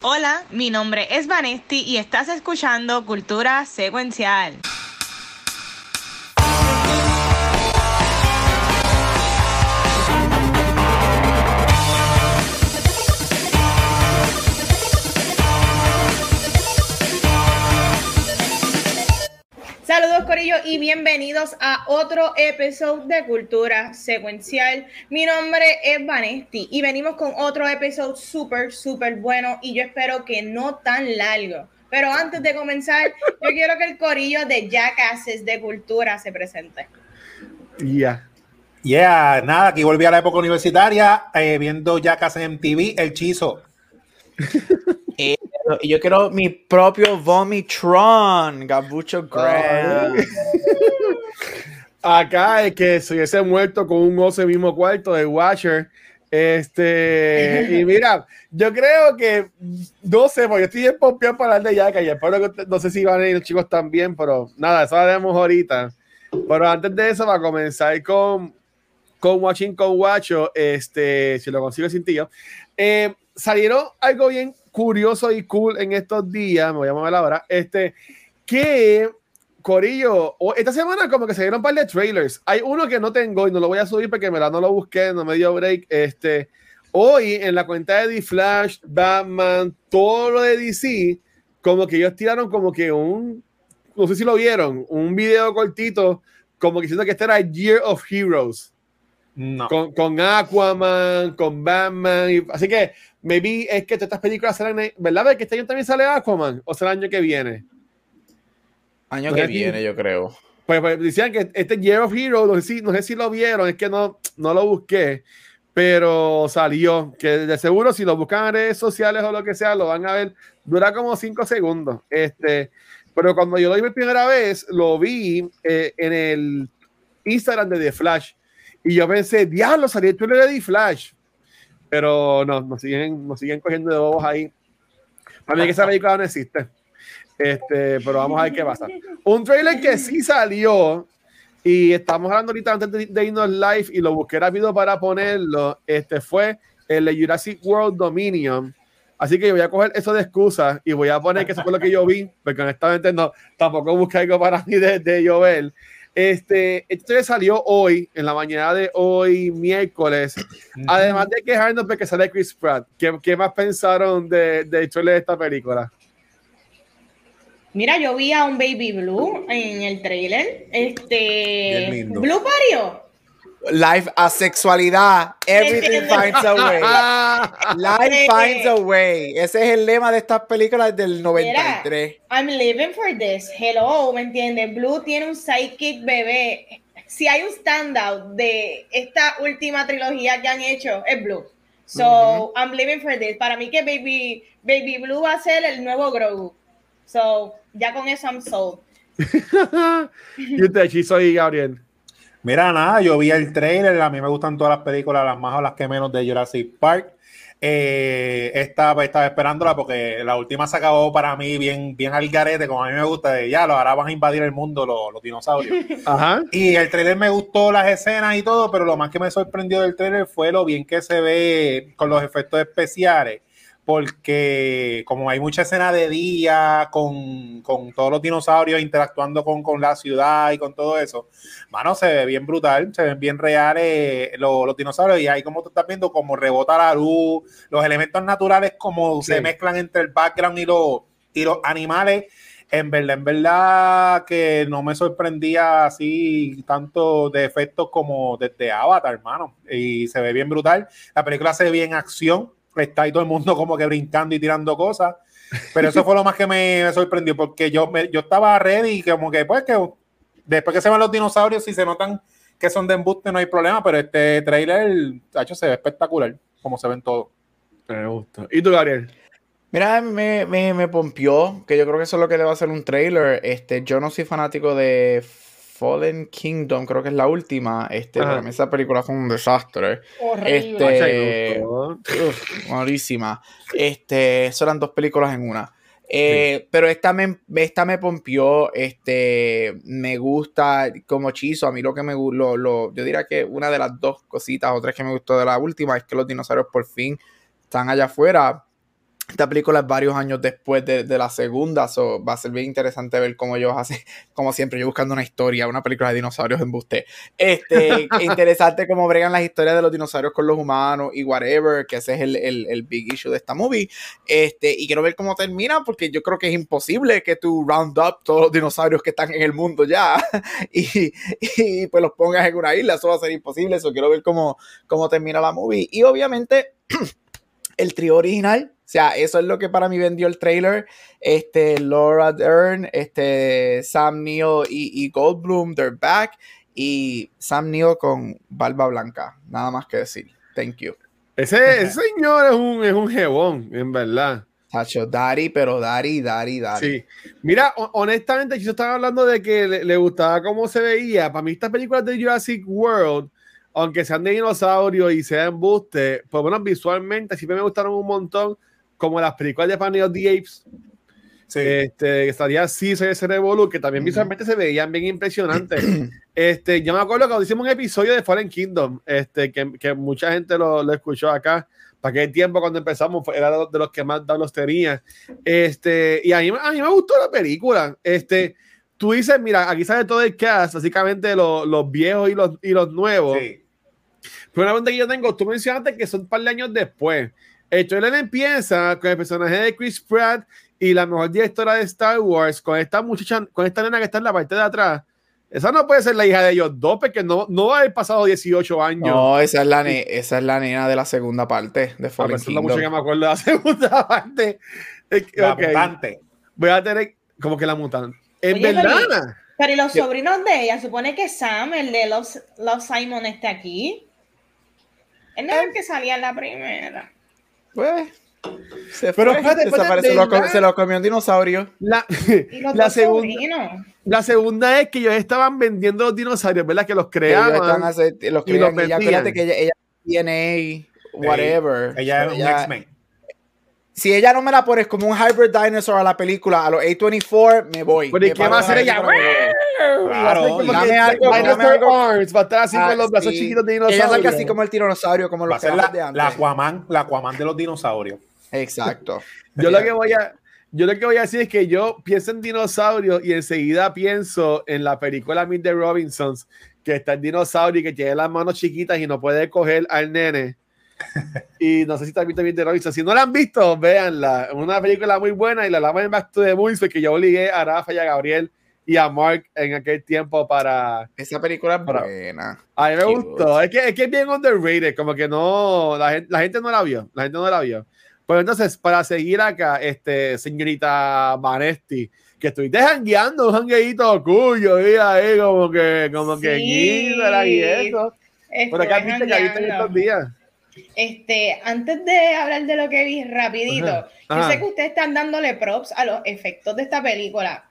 Hola, mi nombre es Vanesti y estás escuchando Cultura Secuencial. Corillo y bienvenidos a otro episodio de Cultura Secuencial. Mi nombre es Vanesti y venimos con otro episodio súper, súper bueno y yo espero que no tan largo. Pero antes de comenzar, yo quiero que el Corillo de Jackasses de Cultura se presente. Ya. Yeah, nada, aquí volví a la época universitaria eh, viendo Jackass en MTV, El Chizo. Y yo quiero mi propio Vomitron, Gabucho Graham. Acá es que se hubiese muerto con un oso en el mismo cuarto de Watcher. Este, y mira, yo creo que no sé, porque estoy en pompeado para hablar de Yaka y espero que no sé si van a ir los chicos también, pero nada, eso haremos ahorita. Pero antes de eso, va a comenzar con, con Watching con Guacho, este, si lo consigo sin tío. Eh, salieron algo bien curioso y cool en estos días, me voy a mover ahora, este, que Corillo, esta semana como que se dieron un par de trailers. Hay uno que no tengo y no lo voy a subir porque me la no lo busqué, no me dio break. Este, hoy en la cuenta de The Flash, Batman, todo lo de DC, como que ellos tiraron como que un, no sé si lo vieron, un video cortito, como que diciendo que este era Year of Heroes. No. Con, con Aquaman, con Batman. y- así que, maybe es que todas estas películas serán, ¿verdad? Que este año también sale Aquaman o será el año que viene. Año No que si- viene, yo creo. Pues, pues, decían que este Year of Heroes, no sé, si, no sé si lo vieron, es que no, no lo busqué, pero salió. Que de seguro, si lo buscan en redes sociales o lo que sea, lo van a ver. Dura como 5 segundos. Este, pero cuando yo lo vi por primera vez, lo vi eh, en el Instagram de The Flash. Y yo pensé, diablo, salió el trailer de The Flash. Pero no, nos siguen, nos siguen cogiendo de bobos ahí. Para mí que esa película no existe. Este, pero vamos a ver qué pasa. Un trailer que sí salió y estamos hablando ahorita antes de, de irnos live y lo busqué rápido para ponerlo. Este fue el de Jurassic World Dominion. Así que yo voy a coger eso de excusa y voy a poner que eso fue lo que yo vi, porque honestamente no, tampoco busqué algo para mí de, de yo ver. Este, este salió hoy, en la mañana de hoy, miércoles. Además de quejarnos porque sale Chris Pratt, ¿qué, qué más pensaron de, de de esta película? Mira, yo vi a un Baby Blue en el trailer. Este. Blue parió. Life, asexualidad, everything finds a way. Life finds a way. Ese es el lema de estas películas del 93. I'm living for this. Hello, ¿me entiendes? Blue tiene un sidekick bebé. Si hay un standout de esta última trilogía que han hecho, es Blue. So, I'm living for this. Para mí que Baby, Baby Blue va a ser el nuevo Grogu. So, ya con eso I'm sold. y usted, Chizo y Gabriel. Mira, nada, yo vi el trailer, a mí me gustan todas las películas, las más o las que menos de Jurassic Park. Eh, estaba, estaba esperándola porque la última se acabó para mí bien, bien al garete, como a mí me gusta, de ya, ahora van a invadir el mundo los, los dinosaurios. Ajá. Y el trailer me gustó las escenas y todo, pero lo más que me sorprendió del trailer fue lo bien que se ve con los efectos especiales, porque como hay mucha escena de día con, con todos los dinosaurios interactuando con, con la ciudad y con todo eso, mano, se ve bien brutal, se ven bien reales los, los dinosaurios y ahí como tú estás viendo como rebota la luz, los elementos naturales como Sí. se mezclan entre el background y los, y los animales. En verdad, en verdad que no me sorprendía así tanto de efectos como desde Avatar, hermano. Y se ve bien brutal. La película se ve bien acción. Está ahí todo el mundo como que brincando y tirando cosas. Pero eso fue lo más que me, me sorprendió porque yo, me- yo estaba ready y como que pues que después que se van los dinosaurios y se notan que son de embuste no hay problema, pero este trailer, hecho, se ve espectacular como se ven todos. Me gusta. ¿Y tú, Gabriel? Mira, me, me, me pompió, que yo creo que eso es lo que le va a hacer un trailer. Este, yo no soy fanático de Fallen Kingdom, creo que es la última. Este, Ajá. para mí esa película fue un desastre. Horrible. Este, malísima. Este, eso eran dos películas en una. Eh, Pero esta me, esta me pompió, este, me gusta como chizo, a mí lo que me lo, lo, yo diría que una de las dos cositas o tres que me gustó de la última es que los dinosaurios por fin están allá afuera. Esta película es varios años después de, de la segunda, so va a ser bien interesante ver cómo ellos hacen, como siempre, yo buscando una historia, una película de dinosaurios en buste. Este, interesante cómo bregan las historias de los dinosaurios con los humanos y whatever, que ese es el, el, el, big issue de esta movie. Este, y quiero ver cómo termina, porque yo creo que es imposible que tú round up todos los dinosaurios que están en el mundo ya y, y pues los pongas en una isla, eso va a ser imposible, eso quiero ver cómo, cómo termina la movie. Y obviamente el trío original sea, eso es lo que para mí vendió el trailer. Este, Laura Dern, este, Sam Neill y, y Goldblum, they're back. Y Sam Neill con barba blanca. Nada más que decir. Thank you. Ese, ese señor es un, es un jebón, en verdad. Tacho, Dari, pero Dari, Dari, Dari. Sí. Mira, honestamente, yo estaba hablando de que le, le, gustaba cómo se veía. Para mí, estas películas de Jurassic World, aunque sean de dinosaurios y sean embuste, pues bueno, visualmente siempre me gustaron un montón como las películas de Planet of the Apes. Sí. Este, estaría así, ese Revolu, que también visualmente se veían bien impresionantes. este, yo me acuerdo cuando hicimos un episodio de Fallen Kingdom, este, que, que mucha gente lo, lo, escuchó acá. Para aquel tiempo cuando empezamos, era de los que más los tenía. Este, y a mí, a mí me gustó la película. Este, tú dices, mira, aquí sale todo el cast, básicamente los, los viejos y los, y los nuevos. Sí. Pero una pregunta que yo tengo, tú mencionaste que son un par de años después. El trailer empieza con el personaje de Chris Pratt y la mejor directora de Star Wars con esta muchacha, con esta nena que está en la parte de atrás. Esa no puede ser la hija de ellos dos, porque no, no va a haber pasado 18 años. No, esa es la, ne esa es la nena de la segunda parte de Fallen ah, Kingdom. mucho que me acuerdo de la segunda parte. La okay. mutante. Voy a tener como que la mutante. Oye, verdad. Pero, y los sobrinos de ella, supone que Sam, el de los, los Simon, está aquí. Él no es el que salía en la primera. Pues, se pero fue, espérate, desapareció, lo, com se lo comió un dinosaurio. La, la, segunda, la segunda es que ellos estaban vendiendo los dinosaurios, ¿verdad? Que los creaban. Hacer, los crean, y los ella, acuérdate que ella, ella DNA, whatever. Sí, ella es un X-Men. Si ella no me la pones como un hybrid dinosaur a la película, a los A24, me voy. ¿Pero y qué va a hacer ella? Claro, dame algo, algo. Arms, va a estar así ah, con los brazos sí. chiquitos de dinosaurio. Ella salga así como el tiranosaurio, como los la, de antes. La Aquaman, la Aquaman de los dinosaurios. Exacto. yo lo que voy a yo lo que voy a decir es que yo pienso en dinosaurios y enseguida pienso en la película Meet the Robinsons, que está el dinosaurio y que tiene las manos chiquitas y no puede coger al nene. y no sé si también visto Meet the Si no la han visto, véanla. Es una película muy buena y la lava en Back to the Movies porque yo obligué a Rafa y a Gabriel y a Mark en aquel tiempo para. Esa película es para, buena. A mí me gustó. Es que, es que es bien underrated, como que no. La gente, la gente no la vio. La gente no la vio. Pues entonces, para seguir acá, este, señorita Vanesti, que estuviste jangueando un jangueito cuyo, y ahí como que, como sí, que y eso. Por acá viste que viste en estos días. Este, antes de hablar de lo que vi rapidito, Ajá. Ajá. yo sé que ustedes están dándole props a los efectos de esta película.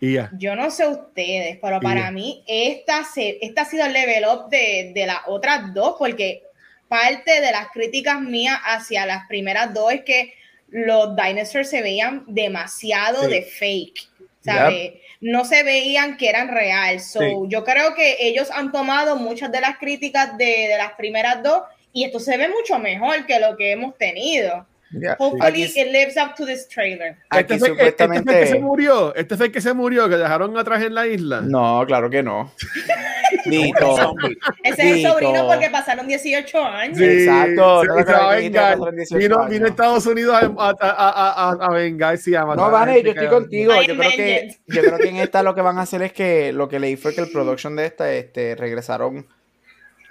Yeah. Yo no sé ustedes, pero para yeah. mí esta, se, esta ha sido el level up de, de las otras dos, porque parte de las críticas mías hacia las primeras dos es que los dinosaurs se veían demasiado sí. de fake, ¿sabes? Yep. No se veían que eran real. So, sí. Yo creo que ellos han tomado muchas de las críticas de, de las primeras dos y esto se ve mucho mejor que lo que hemos tenido. Yeah. Hopefully Aquí, it lives up to this trailer. Este fue, supuestamente... este fue el que se murió, este fue el que se murió, que dejaron atrás en la isla. No, claro que no. Dito. Ese es el sobrino porque pasaron 18 años. Sí, Exacto. No. Vino, vino a Estados Unidos a, a, a, a vengarse. A no, Vane, yo estoy contigo. Yo creo, que, yo creo que en esta lo que van a hacer es que lo que leí fue que el production de esta este, regresaron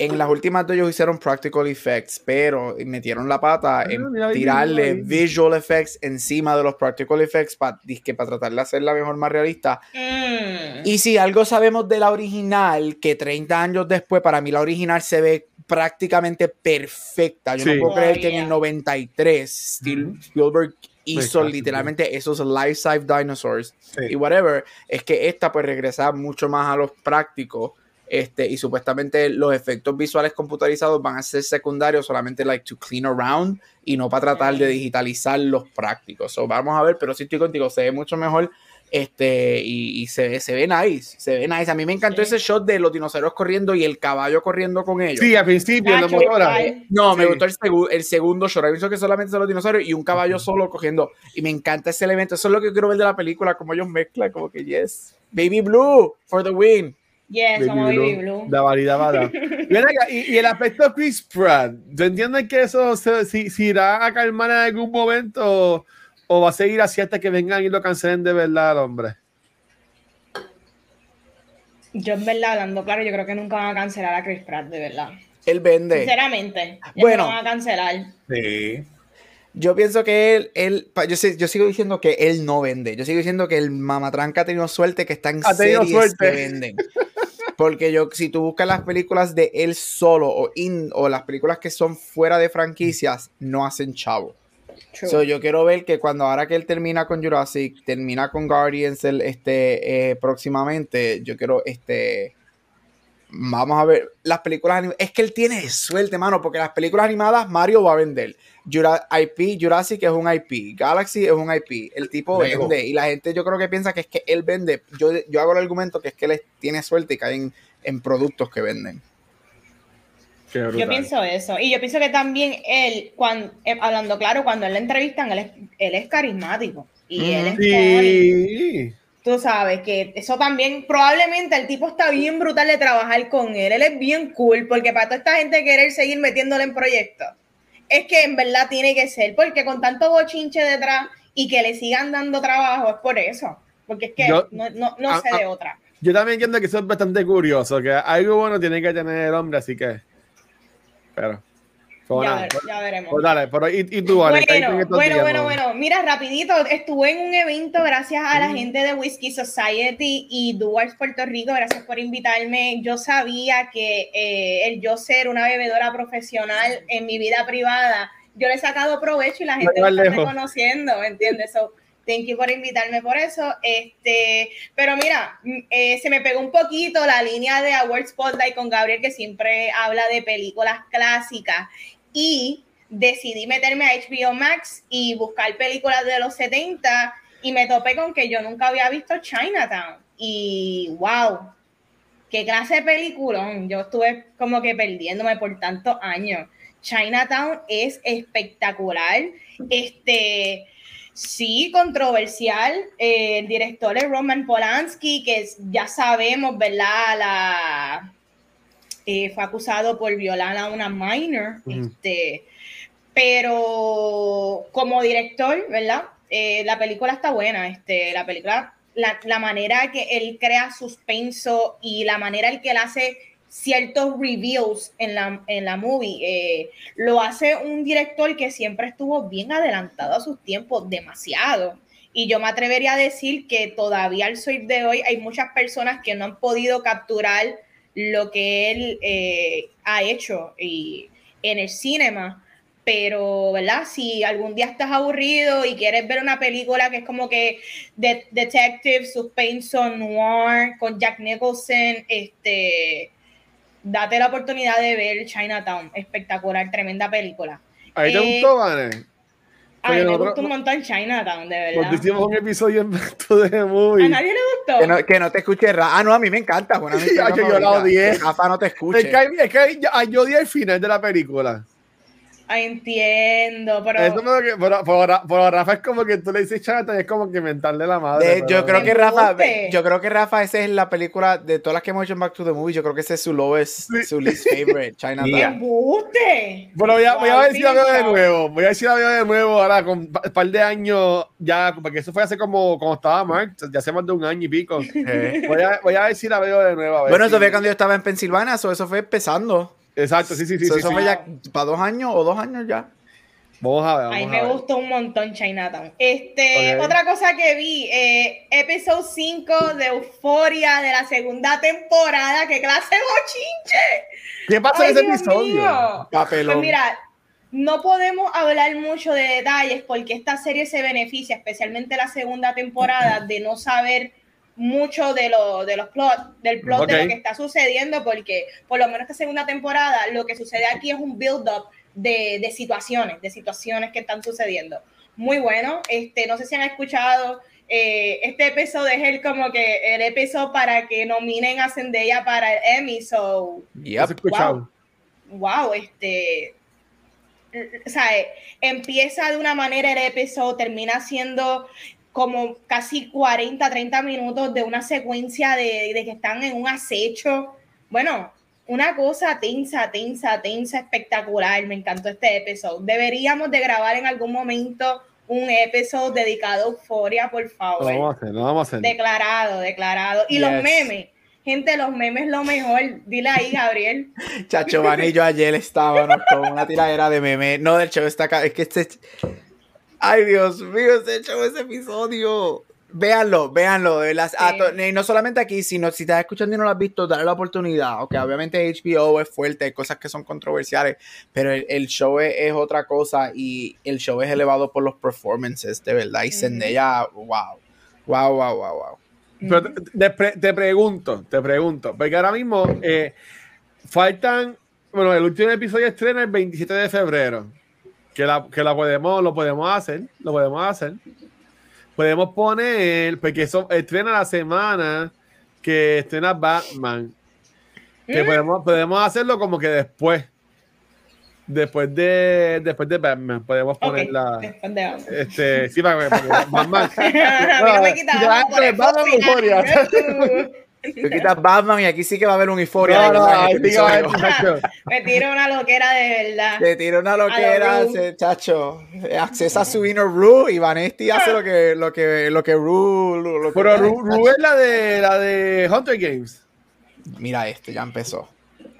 en las últimas dos ellos hicieron practical effects, pero metieron la pata ah, en mira, tirarle mira. visual effects encima de los practical effects para pa tratar de hacerla mejor, más realista. Mm. Y si algo sabemos de la original, que 30 años después, para mí la original se ve prácticamente perfecta. Yo sí. no puedo creer oh, que yeah. en el 93 mm -hmm. Spielberg hizo literalmente esos life-size dinosaurs sí. y whatever. Es que esta pues regresa mucho más a los prácticos Este, y supuestamente los efectos visuales computarizados van a ser secundarios solamente like to clean around y no para tratar de digitalizar los prácticos. So, vamos a ver, pero sí estoy contigo, se ve mucho mejor este, y, se, ve, se ve nice, se ve nice. A mí me encantó ese shot de los dinosaurios corriendo y el caballo corriendo con ellos. Sí, al principio, la No, me gustó el, el segundo shot. He visto que solamente son los dinosaurios y un caballo solo cogiendo. Y me encanta ese elemento. Eso es lo que quiero ver de la película, como ellos mezclan, como que yes. Baby Blue for the win. Yes, Baby, Baby Blue. La variedad y, y, el aspecto Chris Pratt, ¿te entiendes que eso se, si, si irá a calmar en algún momento? o va a seguir así hasta que vengan y lo cancelen de verdad hombre? Yo en verdad, hablando claro, yo creo que nunca van a cancelar a Chris Pratt, de verdad. Él vende. Sinceramente. Bueno. van a cancelar. Sí. Yo pienso que él, él yo, yo, sigo diciendo que él no vende. Yo sigo diciendo que el mamatranca ha tenido suerte que está en series que venden. Porque yo, si tú buscas las películas de él solo o, in, o las películas que son fuera de franquicias, no hacen chavo. So, yo quiero ver que cuando ahora que él termina con Jurassic, termina con Guardians el, este, eh, próximamente, yo quiero este vamos a ver las películas animadas. Es que él tiene suerte, mano, porque las películas animadas Mario va a vender. IP, Jurassic es un IP, Galaxy es un IP. El tipo vende y la gente yo creo que piensa que es que él vende. Yo, yo hago el argumento que es que él tiene suerte y cae en, en productos que venden. Yo pienso eso. Y yo pienso que también él, cuando, eh, hablando claro, cuando él le entrevistan, él es, él es carismático. Y él es sí. Tú sabes que eso también, probablemente el tipo está bien brutal de trabajar con él. Él es bien cool, porque para toda esta gente querer seguir metiéndole en proyectos, es que en verdad tiene que ser, porque con tanto bochinche detrás y que le sigan dando trabajo, es por eso. Porque es que no, no, no sé de otra. Yo también entiendo que eso es bastante curioso, que algo bueno tiene que tener el hombre, así que. Pero. Ya, veremos. Pues dale, pero ¿y, y tú, Bueno, bueno, bueno, bueno. Mira, rapidito, estuve en un evento gracias a la gente de Whiskey Society y Duars Puerto Rico. Gracias por invitarme. Yo sabía que eh, el yo ser una bebedora profesional en mi vida privada, yo le he sacado provecho y la gente lo está reconociendo, ¿me entiendes? So, Thank you por invitarme por eso. Este, pero mira, mm, eh, se me pegó un poquito la línea de Award Spotlight con Gabriel, que siempre habla de películas clásicas. Y decidí meterme a HBO Max y buscar películas de los 70 y me topé con que yo nunca había visto Chinatown. Y wow, qué clase de peliculón. Yo estuve como que perdiéndome por tantos años. Chinatown es espectacular. Este Sí, controversial. Eh, el director es Roman Polanski, que ya sabemos, ¿verdad? La, eh, fue acusado por violar a una minor. este, pero como director, ¿verdad? Eh, la película está buena. Este, la película, la, la manera que él crea suspenso y la manera en que él hace ciertos reviews en la, en la movie. Eh, lo hace un director que siempre estuvo bien adelantado a sus tiempos, demasiado. Y yo me atrevería a decir que todavía al soy de hoy hay muchas personas que no han podido capturar lo que él eh, ha hecho y, en el cinema. Pero, ¿verdad? Si algún día estás aburrido y quieres ver una película que es como que de, Detective, Suspense, Noir, con Jack Nicholson, este, date la oportunidad de ver Chinatown. Espectacular, tremenda película. ¿Ahí te eh, gustó, Vane? A mí me gustó un montón Chinatown, de verdad. Porque hicimos un episodio en de Movie. ¿A nadie le gustó? Que no, que no te escuche Ah, no, a mí me encanta. Bueno, a mí yo la odié. Rafa no te escuche. Es que, es que yo odié el final de la película. Entiendo, pero... Eso que, pero, Rafa es como que tú le dices chata y es como que mentarle la madre. yo creo que Rafa, yo creo que Rafa, esa es la película de todas las que hemos hecho en Back to the Movie, yo creo que ese es su lowest, su least favorite, Chinatown. Yeah. Bueno, voy a, voy a ver si la veo de nuevo, voy a ver si la veo de nuevo ahora con un par de años ya, porque eso fue hace como, como estaba Mark, ya hace más de un año y pico. voy, a, voy a ver si la veo de nuevo. bueno, eso fue cuando yo estaba en Pensilvania, eso, eso fue empezando. Exacto, sí, sí, sí. eso fue ya para dos años o dos años ya. Vamos a ver. Vamos a mí me gustó un montón Chinatown. Este, otra cosa que vi, eh, episodio 5 de Euforia de la segunda temporada. ¡Qué clase de bochinche! ¿Qué pasó en ese episodio? Pues mira, no podemos hablar mucho de detalles porque esta serie se beneficia, especialmente la segunda temporada, de no saber mucho de, lo, de los plot, del plot de lo que está sucediendo, porque por lo menos esta segunda temporada lo que sucede aquí es un build-up de, de, situaciones, de situaciones que están sucediendo. Muy bueno, este, no sé si han escuchado, eh, este episodio es el como que el episodio para que nominen a Zendaya para el Emmy, so... wow, wow, este... O sea, empieza de una manera el episodio, termina siendo como casi 40, 30 minutos de una secuencia de, de, que están en un acecho. Bueno, una cosa tensa, tensa, tensa, espectacular. Me encantó este episodio. Deberíamos de grabar en algún momento un episodio dedicado a Euforia, por favor. Lo vamos a hacer, lo vamos a hacer. Declarado, declarado. Y los memes. Gente, los memes lo mejor. Dile ahí, Gabriel. Chacho, Van y yo ayer estábamos con una tiradera de memes. No, del show está acá. Es que este Ay, Dios mío, se echó ese episodio. Véanlo, véanlo. y no solamente aquí, sino si estás escuchando y no lo has visto, dale la oportunidad. Ok, obviamente HBO es fuerte, hay cosas que son controversiales, pero el, show es, otra cosa y el show es elevado por los performances, de verdad. Y Zendaya, wow. Wow, wow, wow, wow. Pero te, pregunto, te pregunto, porque ahora mismo eh, faltan, bueno, el último episodio estrena el 27 de febrero que la, que la podemos, lo podemos hacer, lo podemos hacer. Podemos poner, porque eso estrena la semana que estrena Batman. Que mm. podemos, podemos hacerlo como que después. Después de después de Batman podemos ponerla la este sí para Batman no, me Tú quitas Batman y aquí sí que va a haber un euforia. No, no, Me tiro una loquera de verdad. Te tiro una loquera, chacho. Accesa a su inner Rue y Vanesti hace lo que, lo que, lo que Rue. Lo, Pero Rue, es la de, la de Hunter Games. Mira este, ya empezó.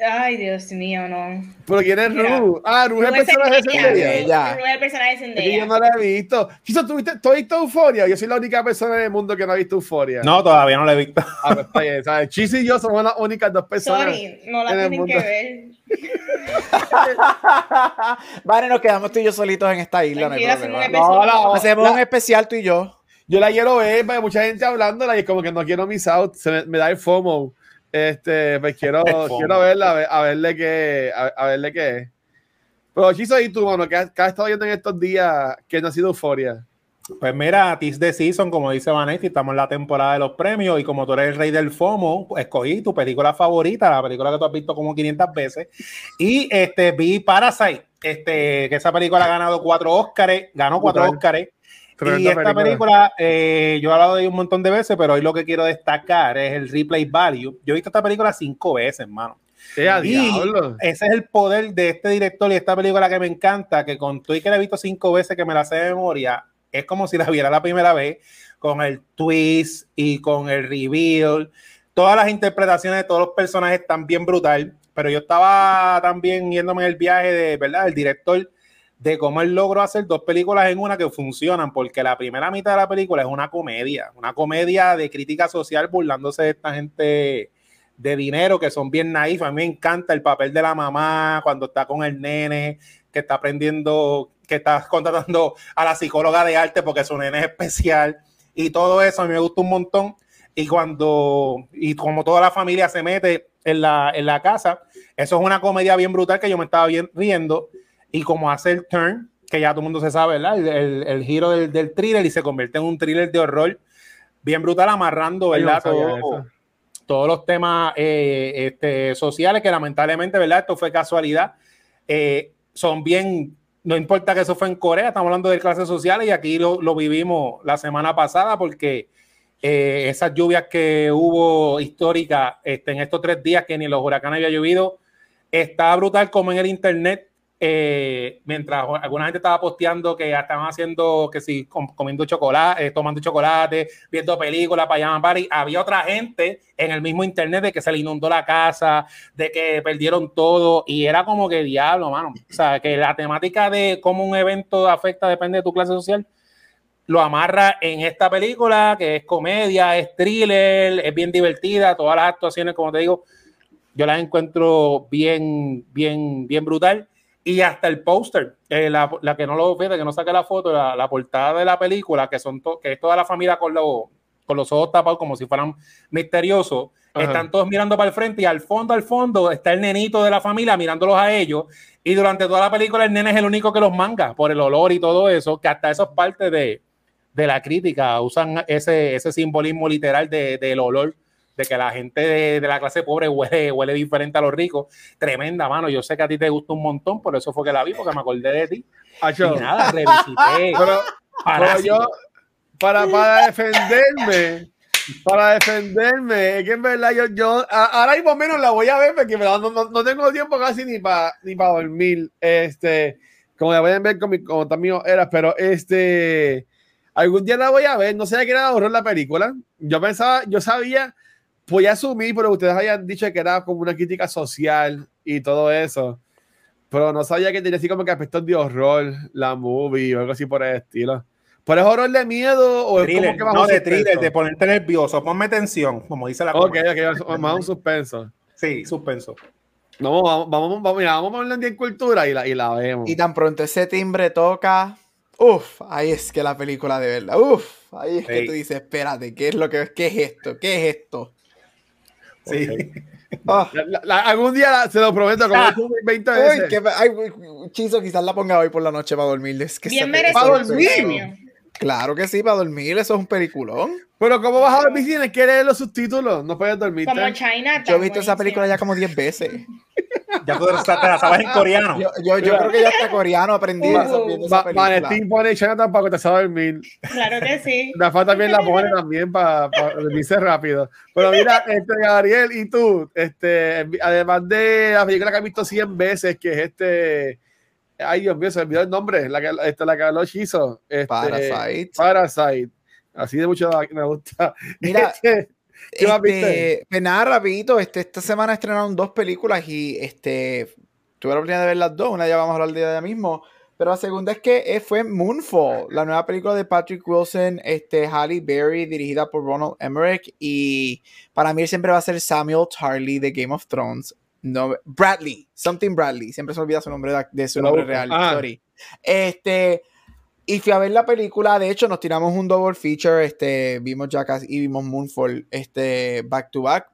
Ay, Dios mío, no. ¿Pero quién es Ru? Ah, Ru es el personaje de Zendaya. Ru es el personaje de Zendaya. Yo no la he visto. ¿tú, viste, ¿Tú has visto Euforia? Yo soy la única persona en el mundo que no ha visto Euforia. No, todavía no la he visto. Ah, pues está bien, ¿sabes? Chis y yo somos las únicas dos personas. Sorry, no la tienen que ver. vale, nos quedamos tú y yo solitos en esta isla. no, hacemos un especial tú y yo. Yo la quiero ver, porque mucha gente hablándola y es como que no quiero miss out. Se me, me da el FOMO. Este, pues quiero, quiero verla, a, verle qué, a, verle qué es. Pero Chiso, ¿y tú, mano? ¿Qué has, estado viendo en estos días que no ha sido euforia? Pues mira, Tis de Season, como dice Vanetti, estamos en la temporada de los premios y como tú eres el rey del FOMO, escogí tu película favorita, la película que tú has visto como 500 veces, y este, vi Parasite, este, que esa película ha ganado cuatro Óscares, ganó cuatro Óscares, y esta película, eh, yo he hablado de ella un montón de veces, pero hoy lo que quiero destacar es el replay value. Yo he visto esta película cinco veces, hermano. y ese es el poder de este director y esta película que me encanta, que con tú y que la he visto cinco veces, que me la sé de memoria, es como si la viera la primera vez, con el twist y con el reveal. Todas las interpretaciones de todos los personajes están bien brutal, pero yo estaba también yéndome en el viaje de, ¿verdad? El director de cómo él logró hacer dos películas en una que funcionan, porque la primera mitad de la película es una comedia, una comedia de crítica social burlándose de esta gente de dinero que son bien naif. A mí me encanta el papel de la mamá cuando está con el nene, que está aprendiendo, que está contratando a la psicóloga de arte porque su nene es especial y todo eso a mí me gusta un montón. Y cuando, y como toda la familia se mete en la, en la casa, eso es una comedia bien brutal que yo me estaba bien riendo y como hace el turn, que ya todo el mundo se sabe, ¿verdad? El, el, giro del, del, thriller y se convierte en un thriller de horror bien brutal, amarrando, ¿verdad? todos los temas eh, este, sociales que lamentablemente, ¿verdad? Esto fue casualidad. Eh, son bien, no importa que eso fue en Corea, estamos hablando de clases sociales y aquí lo, lo vivimos la semana pasada porque eh, esas lluvias que hubo históricas este, en estos tres días que ni los huracanes había llovido, está brutal como en el internet eh, mientras alguna gente estaba posteando que estaban haciendo, que si comiendo chocolate, eh, tomando chocolate, viendo películas para llamar party, había otra gente en el mismo internet de que se le inundó la casa, de que perdieron todo, y era como que diablo, mano. O sea, que la temática de cómo un evento afecta depende de tu clase social, lo amarra en esta película, que es comedia, es thriller, es bien divertida, todas las actuaciones, como te digo, yo las encuentro bien, bien, bien brutal y hasta el póster, eh, la, que no lo fíjate, que no saque la foto, la, portada de la película, que son que es toda la familia con, los con los ojos tapados como si fueran misteriosos. Ajá. Están todos mirando para el frente y al fondo, al fondo, está el nenito de la familia mirándolos a ellos. Y durante toda la película el nene es el único que los manga por el olor y todo eso, que hasta eso es parte de, de la crítica. Usan ese, ese simbolismo literal de- del olor, de que la gente de, de la clase pobre huele, huele diferente a los ricos. Tremenda, mano. Yo sé que a ti te gusta un montón, por eso fue que la vi, porque me acordé de ti. Y nada, revisité. pero, pero yo, para, para defenderme, para defenderme, es que en verdad yo, yo a- ahora mismo menos la voy a ver porque no, no, no tengo tiempo casi ni para ni para dormir. Este, como la pueden ver con mi, como también era, pero este, algún día la voy a ver. No sé que era horror la película. Yo pensaba, yo sabía, podía asumir, pero ustedes habían dicho que era como una crítica social y todo eso. Pero no sabía que tenía así como que aspectos de horror, la movie o algo así por el estilo. ¿Pero es horror de miedo o es Thriller, como que más no, de suspenso? thriller, de ponerte nervioso. Ponme tensión, como dice la Ok, ok, más un suspenso. Sí, suspenso. Vamos, vamos, vamos, vamos, mira, vamos a hablar de cultura y la, y la vemos. Y tan pronto ese timbre toca, uff, ahí es que la película de verdad, uff, ahí es que Ey. tú dices, espérate, ¿qué es lo que qué es esto? ¿Qué es esto? Sí. Ah, La- la- la- algún día la- se lo prometo, como Ah. he dicho 20 uy, veces. ay, uy, Chizo, quizás la ponga hoy por la noche para dormir. Es que Bien ¿Para merecido su dormir? Claro que sí, para dormir, eso es un peliculón. Pero ¿cómo vas a dormir si tienes que leer los subtítulos? No puedes dormir. Como China. Yo he visto esa película ya como 10 veces. Ya tú te la sabes en coreano. Yo, yo, yo creo que ya está coreano aprendí Uh. Vanestín pone China tampoco te sabe dormir. Claro que sí. Rafa también la pone también para dormirse rápido. Pero mira, este, Gabriel, y tú, este, además de la película que has visto 100 veces, que es este. Ay, Dios mío, se me olvidó el nombre. La que, este, la que habló Shizo. Este, Parasite. Parasite. Así de mucho me gusta. Mira, Este, ¿Qué? Este, pues nada, rapidito, este, esta semana estrenaron dos películas y este, tuve la oportunidad de ver las dos, una ya vamos a hablar de ella mismo, pero la segunda es que eh, fue Moonfall, la nueva película de Patrick Wilson, este, Halle Berry, dirigida por Ronald Emmerich y para mí siempre va a ser Samuel Tarly de Game of Thrones. No, Bradley, something Bradley, siempre se olvida su nombre de, de su nombre real, Ah. sorry. Este, y fui a ver la película, de hecho nos tiramos un double feature, este, vimos Jackass y vimos Moonfall, este, back to back.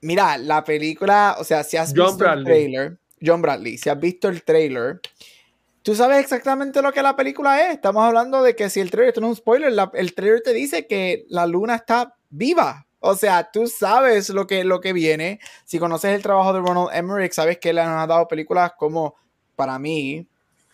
Mira, la película, o sea, si has John visto Bradley. el trailer, John Bradley, si has visto el trailer, tú sabes exactamente lo que la película es. Estamos hablando de que si el trailer, esto no es un spoiler, la- el trailer te dice que la luna está viva. O sea, tú sabes lo que, lo que viene. Si conoces el trabajo de Ronald Emmerich, sabes que él nos ha dado películas como, para mí,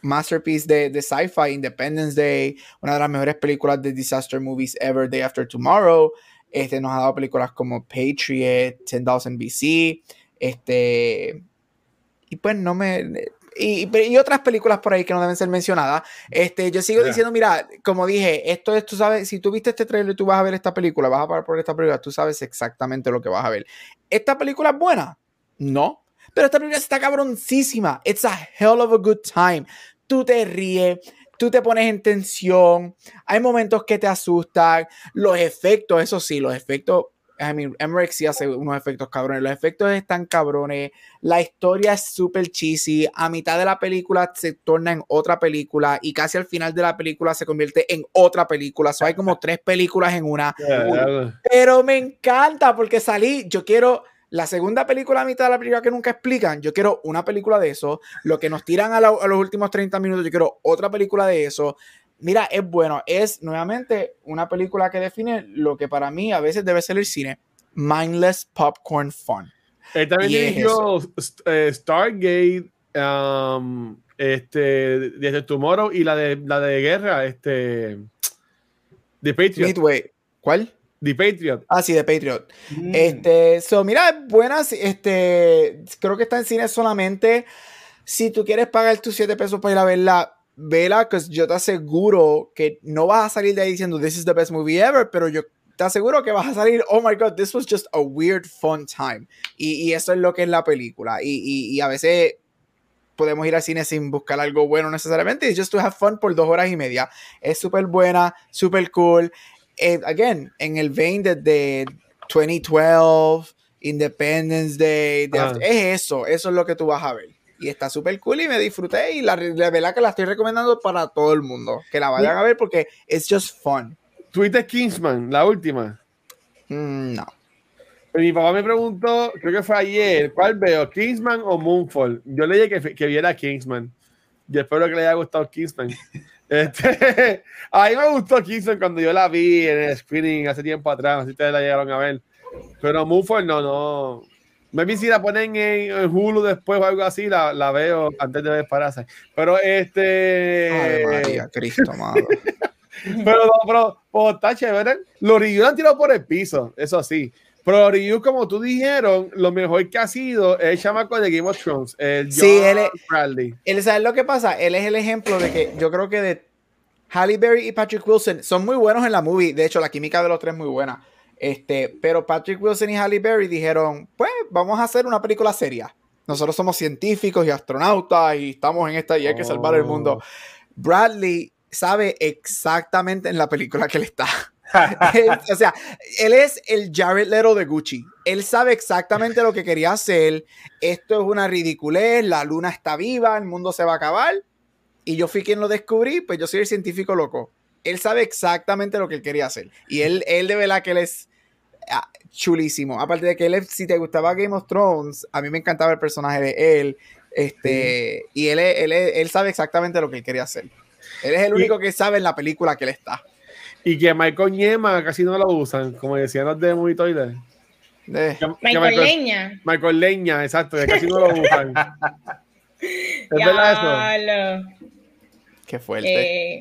masterpiece de, de sci-fi, Independence Day, una de las mejores películas de disaster movies ever, Day After Tomorrow. Este, nos ha dado películas como Patriot, 10,000 BC, este, y pues no me... Y, y- otras películas por ahí que no deben ser mencionadas. Este, yo sigo Ya. diciendo, mira, como dije, esto es, tú sabes, si tú viste este trailer tú vas a ver esta película, vas a pagar por esta película, tú sabes exactamente lo que vas a ver. ¿Esta película es buena? No. Pero esta película está cabroncísima. It's a hell of a good time. Tú te ríes, tú te pones en tensión, hay momentos que te asustan, los efectos, eso sí, los efectos, I mean, Emmerich sí hace unos efectos cabrones, los efectos están cabrones, la historia es súper cheesy, a mitad de la película se torna en otra película y casi al final de la película se convierte en otra película, so hay como tres películas en una, pero me encanta porque salí, yo quiero la segunda película a mitad de la película que nunca explican, yo quiero una película de eso, lo que nos tiran a, la- a los últimos 30 minutos, yo quiero otra película de eso. Mira, es bueno, es nuevamente una película que define lo que para mí a veces debe ser el cine, mindless popcorn fun. Él también es dirigió eh, Stargate, um, este, desde Tomorrow y la de la de guerra, este, The Patriot. Midway, ¿cuál? The Patriot. Ah, sí, de Patriot. Mm. Este, so, mira, es buena. Este, creo que está en cine solamente. Si tú quieres pagar tus 7 pesos para ir a verla, vela, que yo te aseguro que no vas a salir de ahí diciendo this is the best movie ever, pero yo te aseguro que vas a salir, oh my god, this was just a weird fun time. Y, y eso es lo que es la película. Y, y- y a veces podemos ir al cine sin buscar algo bueno necesariamente, y just to have fun por dos horas y media. Es súper buena, súper cool. Eh, again, en el vein de, de 2012, Independence Day, de Ah. After- es eso, eso es lo que tú vas a ver. Y está súper cool y me disfruté y la, la verdad que la estoy recomendando para todo el mundo, que la vayan a ver porque it's just fun. ¿Tuviste Kingsman, la última? Mm, no. Mi papá me preguntó, creo que fue ayer, ¿cuál veo? ¿Kingsman o Moonfall? Yo le dije que, que viera Kingsman. Yo espero que le haya gustado Kingsman. Este, a mí me gustó Kingsman cuando yo la vi en el screening hace tiempo atrás, si ustedes la llegaron a ver. Pero Moonfall no, no. Maybe si la ponen en, en Hulu después o algo así, la, la veo antes de ver Parasite. Pero este. Ave María, Cristo amado. Pero, no, pero, pero está chévere. Los reviews han tirado por el piso, eso sí. Reviews, como tú dijeron, lo mejor que ha sido es el chamaco de Game of Thrones, el Sí, John él es- Bradley. Él, ¿Sabes lo que pasa? Él es el ejemplo de que yo creo que de Halle Berry y Patrick Wilson son muy buenos en la movie. De hecho, la química de los tres es muy buena. Este, pero Patrick Wilson y Halle Berry dijeron, pues vamos a hacer una película seria. Nosotros somos científicos y astronautas y estamos en esta y hay que salvar el mundo. Bradley sabe exactamente en la película que él está. O sea, él es el Jared Leto de Gucci. Él sabe exactamente lo que quería hacer. Esto es una ridiculez. La luna está viva, el mundo se va a acabar. Y yo fui quien lo descubrí, pues yo soy el científico loco. Él sabe exactamente lo que él quería hacer. Y él, él de verdad que él es ah, chulísimo. Aparte de que él, si te gustaba Game of Thrones, a mí me encantaba el personaje de él. Este, y él, él, él sabe exactamente lo que él quería hacer. Él es el Y- único que sabe en la película que él está. Y que Michael Ñema casi no lo usan, como decían los de Movie Toilet. Eh, Que- que Michael Leña. Michael Leña, exacto, que casi no lo usan. ¿Es verdad eso? Qué fuerte.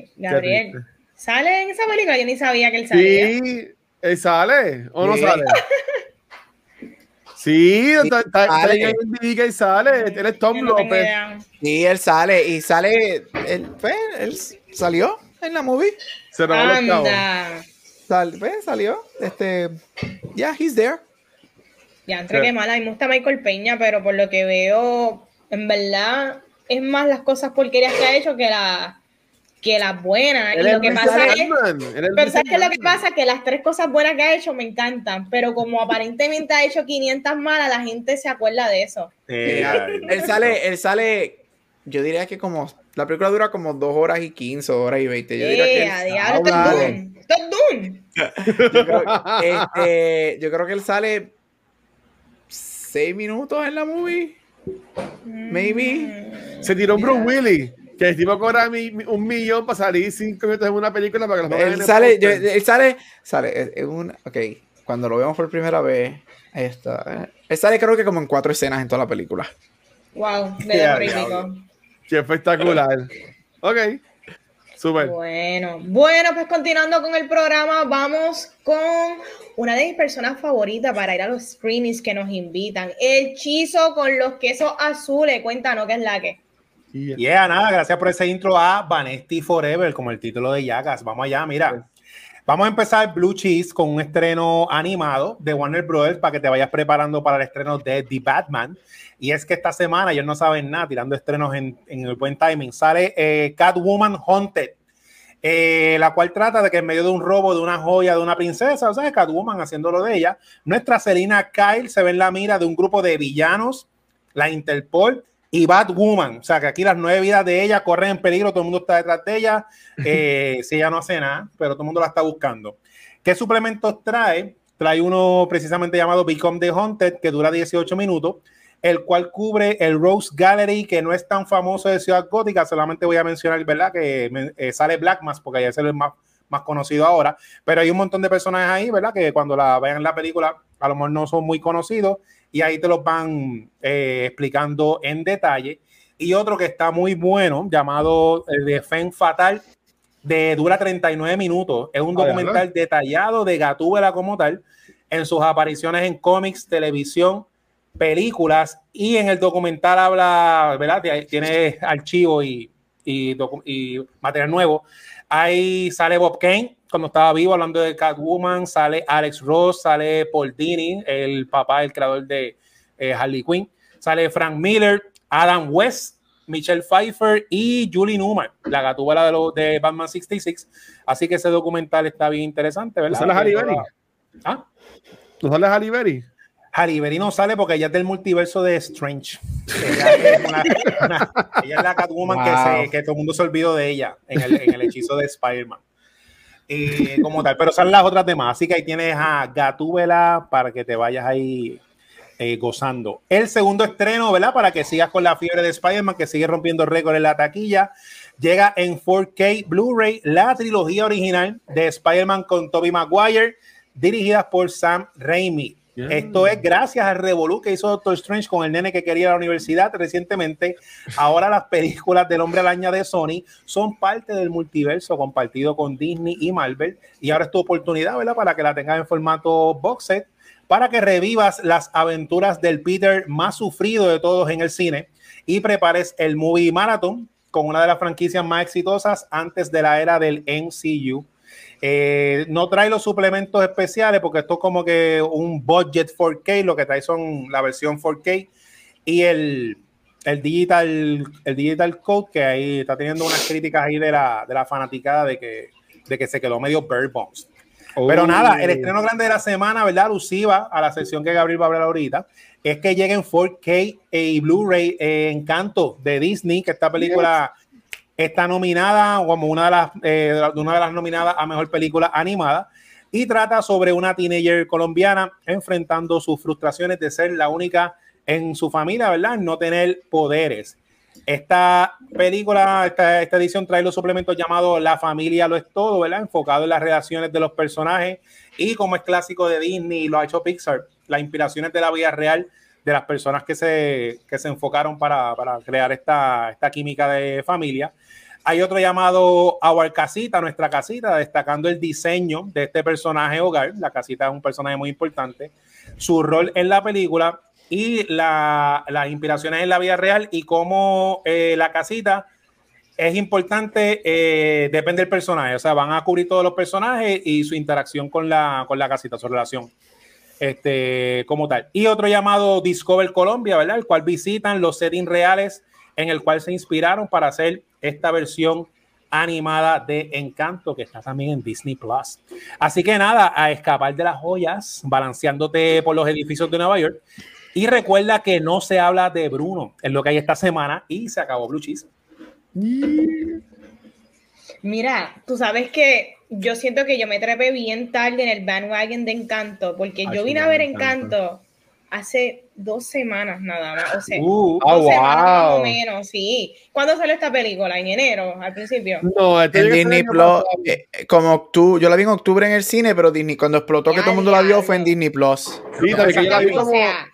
Eh, Gabriel. ¿sale en esa película? Yo ni sabía que él salía. Sí, ¿él sale o no Sí. sale? Sí, está, está, sale. él sale. Él es Tom no López. Sí, él sale y sale. Él, pues, él salió en la movie. Se robó los chavos. Anda. Sal- pues, salió. Este. Yeah, he's there. Ya, entre Sí. que mala, a mí me gusta Michael Peña, pero por lo que veo, en verdad, es más las cosas porquerías que ha hecho que la que las buenas. Y lo que pasa es, pero ¿sabes es lo que pasa? Que las tres cosas buenas que ha hecho me encantan, pero como aparentemente ha hecho 500 malas, la gente se acuerda de eso. Eh, Él sale, él sale. Yo diría que como. La película dura como dos horas y quince, dos horas y veinte. Yo diría que. Eh, diablo, sale- yo, creo, este, yo creo que él sale seis minutos en la movie. Maybe. Se tiró un Bruce Willis. Que el tipo cobra mi- mi- un millón para salir cinco minutos en una película para que los en Él sale, yo- él sale, sale, es un, ok, cuando lo vemos por primera vez, ahí está, él sale creo que como en cuatro escenas en toda la película. Wow, de Ya, Qué espectacular. Ok. Súper. Bueno, bueno, pues continuando con el programa, vamos con una de mis personas favoritas para ir a los screenings que nos invitan. El chizo con los quesos azules. Cuéntanos qué es la que. Y- Yeah, nada, gracias por ese intro a Vanesti Forever, como el título de Yagas. Vamos allá, mira. Vamos a empezar Blue Cheese con un estreno animado de Warner Brothers para que te vayas preparando para el estreno de The Batman. Y es que esta semana ellos no saben nada, tirando estrenos en, el buen timing. Sale eh, Catwoman Haunted, eh, la cual trata de que en medio de un robo de una joya de una princesa, o sea, Catwoman haciéndolo de ella, nuestra Selina Kyle se ve en la mira de un grupo de villanos, la Interpol y Batwoman. O sea, que aquí las nueve vidas de ella corren en peligro, todo el mundo está detrás de ella. eh, si ella no hace nada, pero todo el mundo la está buscando. ¿Qué suplementos trae? Trae uno precisamente llamado Become the Haunted, que dura 18 minutos, el cual cubre el Rose Gallery, que no es tan famoso de Ciudad Gótica. Solamente voy a mencionar, ¿verdad? Que eh, sale Black Mass, porque ya es el más, más conocido ahora. Pero hay un montón de personajes ahí, ¿verdad? Que cuando la vean en la película, a lo mejor no son muy conocidos y ahí te los van eh, explicando en detalle. Y otro que está muy bueno, llamado el de Fen Fatal, de dura 39 minutos. Es un Ah, documental detallado de Gatúbela como tal, en sus apariciones en cómics, televisión, películas, y en el documental habla, ¿verdad? Tiene archivo y, y material nuevo. Ahí sale Bob Kane, cuando estaba vivo, hablando de Catwoman, sale Alex Ross, sale Paul Dini, el papá, el creador de eh, Harley Quinn, sale Frank Miller, Adam West, Michelle Pfeiffer y Julie Newmar, la gatúbela de, los de Batman 66. Así que ese documental está bien interesante, ¿verdad? ¿No sale Halle Berry? ¿Ah? ¿No sale Halle Berry? Halle Berry no sale porque ella es del multiverso de Strange. Ella es, una- una- ella es la Catwoman que, Wow. se- que todo el mundo se olvidó de ella en el, en el hechizo de Spider-Man. eh, como tal, pero son las otras demás. Así que ahí tienes a Gatúbela para que te vayas ahí eh, gozando. El segundo estreno, ¿verdad? Para que sigas con la fiebre de Spider-Man, que sigue rompiendo récord en la taquilla. Llega en 4K Blu-ray la trilogía original de Spider-Man con Tobey Maguire, dirigida por Sam Raimi. Esto es gracias al revolú que hizo Doctor Strange con el nene que quería la universidad recientemente. Ahora las películas del Hombre Araña de Sony son parte del multiverso compartido con Disney y Marvel. Y ahora es tu oportunidad, ¿verdad? Para que la tengas en formato box set, para que revivas las aventuras del Peter más sufrido de todos en el cine y prepares el movie marathon con una de las franquicias más exitosas antes de la era del MCU. Eh, no trae los suplementos especiales porque esto es como que un budget 4K, lo que trae son la versión 4K y el, el digital, el digital code que ahí está teniendo unas críticas ahí de la, de la fanaticada de que, de que se quedó medio bird bombs. Pero nada, el estreno grande de la semana, ¿verdad? Alusiva a la sesión que Gabriel va a hablar ahorita, es que llega en 4K y Blu-ray eh, Encanto de Disney, que esta película está nominada como una de las, eh, una de las nominadas a mejor película animada y trata sobre una teenager colombiana enfrentando sus frustraciones de ser la única en su familia, ¿verdad? No tener poderes. Esta película, esta, esta, edición trae los suplementos llamados La familia lo es todo, ¿verdad? Enfocado en las relaciones de los personajes y como es clásico de Disney, lo ha hecho Pixar, las inspiraciones de la vida real de las personas que se, que se enfocaron para, para crear esta, esta química de familia. Hay otro llamado Our Casita, nuestra casita, destacando el diseño de este personaje hogar. La casita es un personaje muy importante. Su rol en la película y la, las inspiraciones en la vida real y cómo eh, la casita es importante, eh, depende del personaje. O sea, van a cubrir todos los personajes y su interacción con la, con la casita, su relación este, como tal. Y otro llamado Discover Colombia, ¿verdad? El cual visitan los settings reales en el cual se inspiraron para hacer esta versión animada de Encanto que está también en Disney Plus. Así que nada, a escapar de las joyas, balanceándote por los edificios de Nueva York. Y recuerda que no se habla de Bruno, en lo que hay esta semana y se acabó Blue. Mira, tú sabes que yo siento que yo me trepé bien tarde en el bandwagon de Encanto, porque yo vine a ver Encanto hace dos semanas nada más, o sea, Uh, dos oh, semanas más o wow. menos, sí. ¿Cuándo salió esta película? ¿En enero, al principio? No, este En Disney Plus, eh, eh, como octubre, yo la vi en octubre en el cine, pero Disney, cuando explotó que Ya, todo el mundo la vio fue en. Disney Plus. Sí, también que yo la vi O como, sea,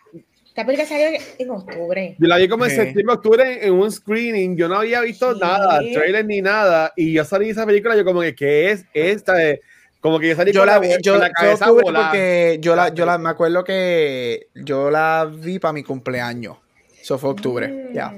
esta película salió en octubre. yo la vi como en septiembre, octubre en un screening. Yo no había visto Sí. nada, trailer ni nada. Y yo salí de esa película, yo como que, ¿qué es esta? de- Como que yo salí Yo con la la, vi, con yo, la cabeza volada. porque yo la, yo la, me acuerdo que yo la vi para mi cumpleaños. Eso fue octubre, Mm. ya.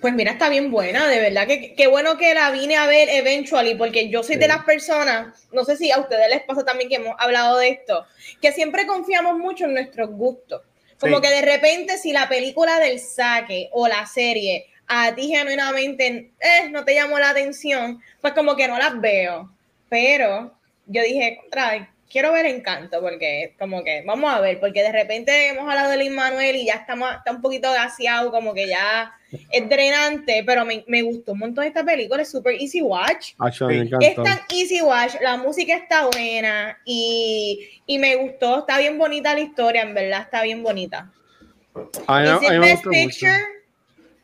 Pues mira, está bien buena, de verdad que qué bueno que la vine a ver eventually, porque yo soy de las personas, no sé si a ustedes les pasa también que hemos hablado de esto, que siempre confiamos mucho en nuestros gustos. Como Sí. que de repente si la película del saque o la serie a ti genuinamente eh, no te llamó la atención, pues como que no las veo. Pero yo dije, contra, quiero ver Encanto, porque como que vamos a ver, porque de repente hemos hablado de Lin Manuel y ya estamos, está un poquito gaseado, como que ya es drenante, pero me, me gustó un montón esta película, es super easy watch. Es tan easy watch, la música está buena y, y me gustó, está bien bonita la historia, en verdad, está bien bonita. Best gustó mucho.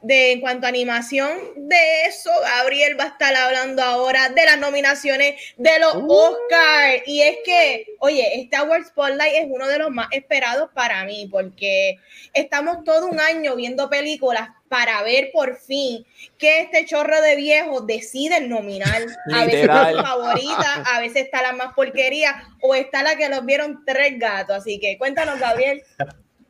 De en cuanto a animación, de eso Gabriel va a estar hablando ahora, de las nominaciones de los Uh. Oscars. Y es que, oye, este Award Spotlight es uno de los más esperados para mí, porque estamos todo un año viendo películas para ver por fin que este chorro de viejos deciden nominar. A veces está su favorita, a veces está la más porquería, o está la que los vieron tres gatos. Así que cuéntanos, Gabriel.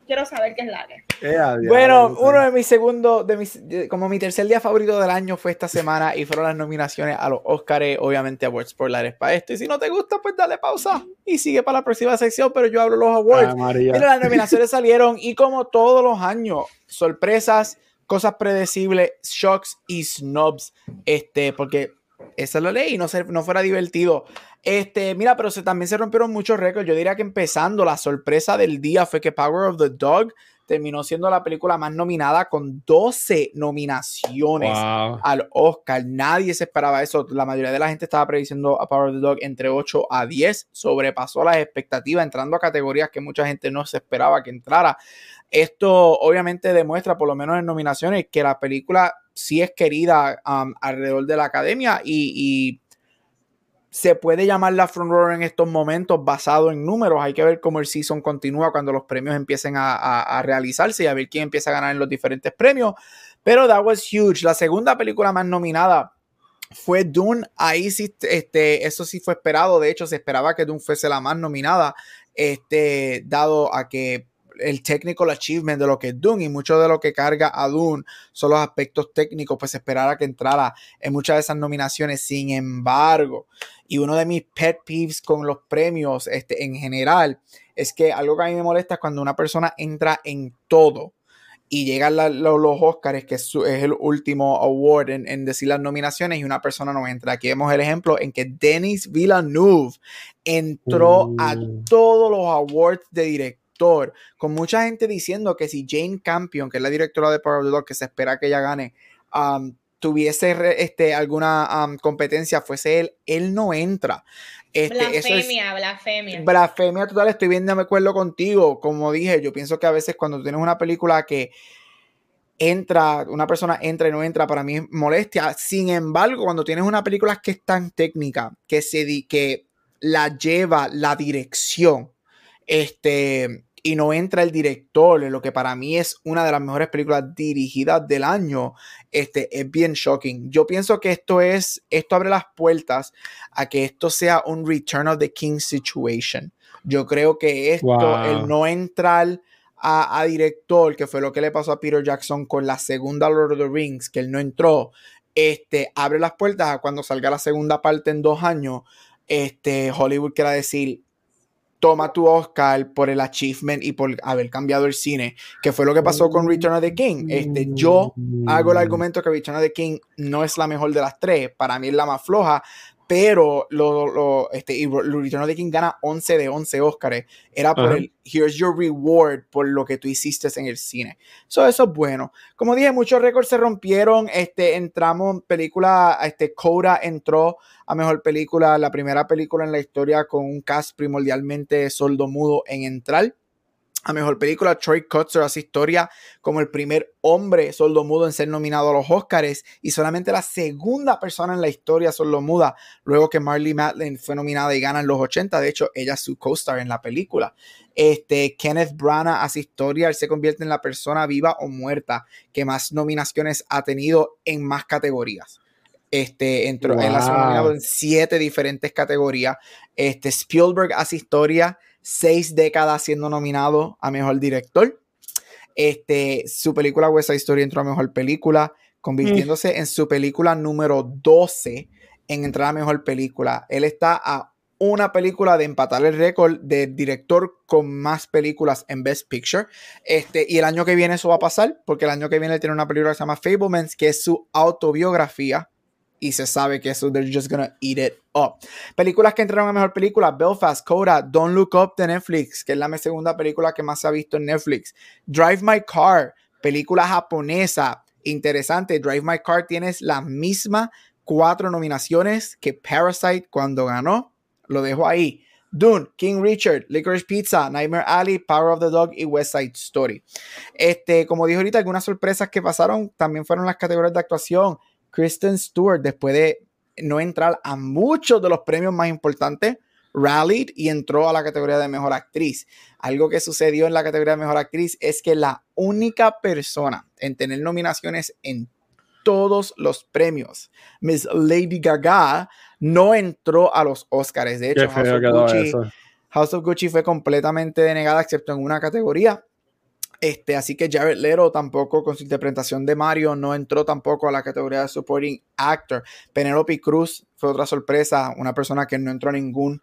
Quiero saber qué es la que. Eh, Bueno, uno de mis segundos, de mis, de- como mi tercer día favorito del año fue esta semana y fueron las nominaciones a los Oscars, obviamente Awards Spotlight para esto. Y si no te gusta, pues dale pausa y sigue para la próxima sección, pero yo hablo los awards. Ah, María. Mira, las nominaciones salieron y como todos los años, sorpresas, cosas predecibles, shocks y snobs. Este, porque esa es la ley y no, se- no fuera divertido. Este, mira, pero se, también se rompieron muchos récords. Yo diría que empezando, la sorpresa del día fue que Power of the Dog terminó siendo la película más nominada con 12 nominaciones al Oscar. Nadie se esperaba eso. La mayoría de la gente estaba prediciendo a Power of the Dog entre 8 a 10. Sobrepasó las expectativas entrando a categorías que mucha gente no se esperaba que entrara. Esto obviamente demuestra, por lo menos en nominaciones, que la película sí es querida um, alrededor de la academia y se puede llamar la frontrunner en estos momentos basado en números. Hay que ver cómo el season continúa cuando los premios empiecen a, realizarse y a ver quién empieza a ganar en los diferentes premios. Pero that was huge. La segunda película más nominada fue Dune. Ahí sí, este, eso sí fue esperado. De hecho, se esperaba que Dune fuese la más nominada, este, dado a que el technical achievement de lo que es Dune y mucho de lo que carga a Dune son los aspectos técnicos, pues esperara que entrara en muchas de esas nominaciones. Sin embargo, y uno de mis pet peeves con los premios este, en general es que algo que a mí me molesta es cuando una persona entra en todo y llegan los Oscars, que es, el último award en, decir las nominaciones, y una persona no entra. Aquí vemos el ejemplo en que Denis Villeneuve entró a uh. todos los awards de director con mucha gente diciendo que si Jane Campion, que es la directora de Power of the Dog, que se espera que ella gane, um, tuviese este, alguna um, competencia, fuese él, él no entra. Este, blasfemia, blasfemia. Blasfemia total, estoy bien de acuerdo contigo. Como dije, yo pienso que a veces cuando tienes una película que entra, una persona entra y no entra, para mí es molestia. Sin embargo, cuando tienes una película que es tan técnica, que se que la lleva la dirección, este, y no entra el director en lo que para mí es una de las mejores películas dirigidas del año, este, es bien shocking. Yo pienso que esto es, esto abre las puertas a que esto sea un Return of the King situation. Yo creo que esto, el no entrar a, director, que fue lo que le pasó a Peter Jackson con la segunda Lord of the Rings, que él no entró, este, abre las puertas a cuando salga la segunda parte en dos años, este, Hollywood quiera decir, toma tu Oscar por el achievement y por haber cambiado el cine, que fue lo que pasó con Return of the King. Este, yo hago el argumento que Return of the King no es la mejor de las tres, para mí es la más floja, pero lo, lo, este, y Return the King gana 11 de 11 Oscars. Era por el Here's your reward por lo que tú hiciste en el cine. eso es bueno. Como dije, muchos récords se rompieron. Este, entramos, película, este, Coda entró a mejor película, la primera película en la historia con un cast primordialmente sordo mudo en entrar a mejor película, Troy Kotzer hace historia como el primer hombre sordomudo en ser nominado a los Oscars y solamente la segunda persona en la historia sordomuda luego que Marley Matlin fue nominada y gana en los 80. De hecho, ella es su co-star en la película. Este, Kenneth Branagh hace historia, él se convierte en la persona viva o muerta que más nominaciones ha tenido en más categorías. Este, entró, él ha sido nominado en siete diferentes categorías. Este, Spielberg hace historia seis décadas siendo nominado a Mejor Director. Este, su película West Side Story entró a Mejor Película, convirtiéndose en su película número 12 en entrar a Mejor Película. Él está a una película de empatar el récord del director con más películas en Best Picture. Este, y el año que viene eso va a pasar, porque el año que viene tiene una película que se llama Fablemans, que es su autobiografía y se sabe que eso they're just gonna eat it up. Películas que entraron a mejor película: Belfast, Coda, Don't Look Up de Netflix, que es la segunda película que más se ha visto en Netflix. Drive My Car, película japonesa, interesante. Drive My Car tienes la misma cuatro nominaciones que Parasite cuando ganó. Lo dejo ahí. Dune, King Richard, Licorice Pizza, Nightmare Alley, Power of the Dog y West Side Story. Este, como dijo ahorita, algunas sorpresas que pasaron también fueron las categorías de actuación. Kristen Stewart, después de no entrar a muchos de los premios más importantes, rallied y entró a la categoría de mejor actriz. Algo que sucedió en la categoría de mejor actriz es que la única persona en tener nominaciones en todos los premios, Miss Lady Gaga, no entró a los Oscars. De hecho, House of, Gucci, fue completamente denegada, excepto en una categoría. Este, así que Jared Leto tampoco con su interpretación de Mario no entró tampoco a la categoría de Supporting Actor. Penelope Cruz fue otra sorpresa, una persona que no entró a ningún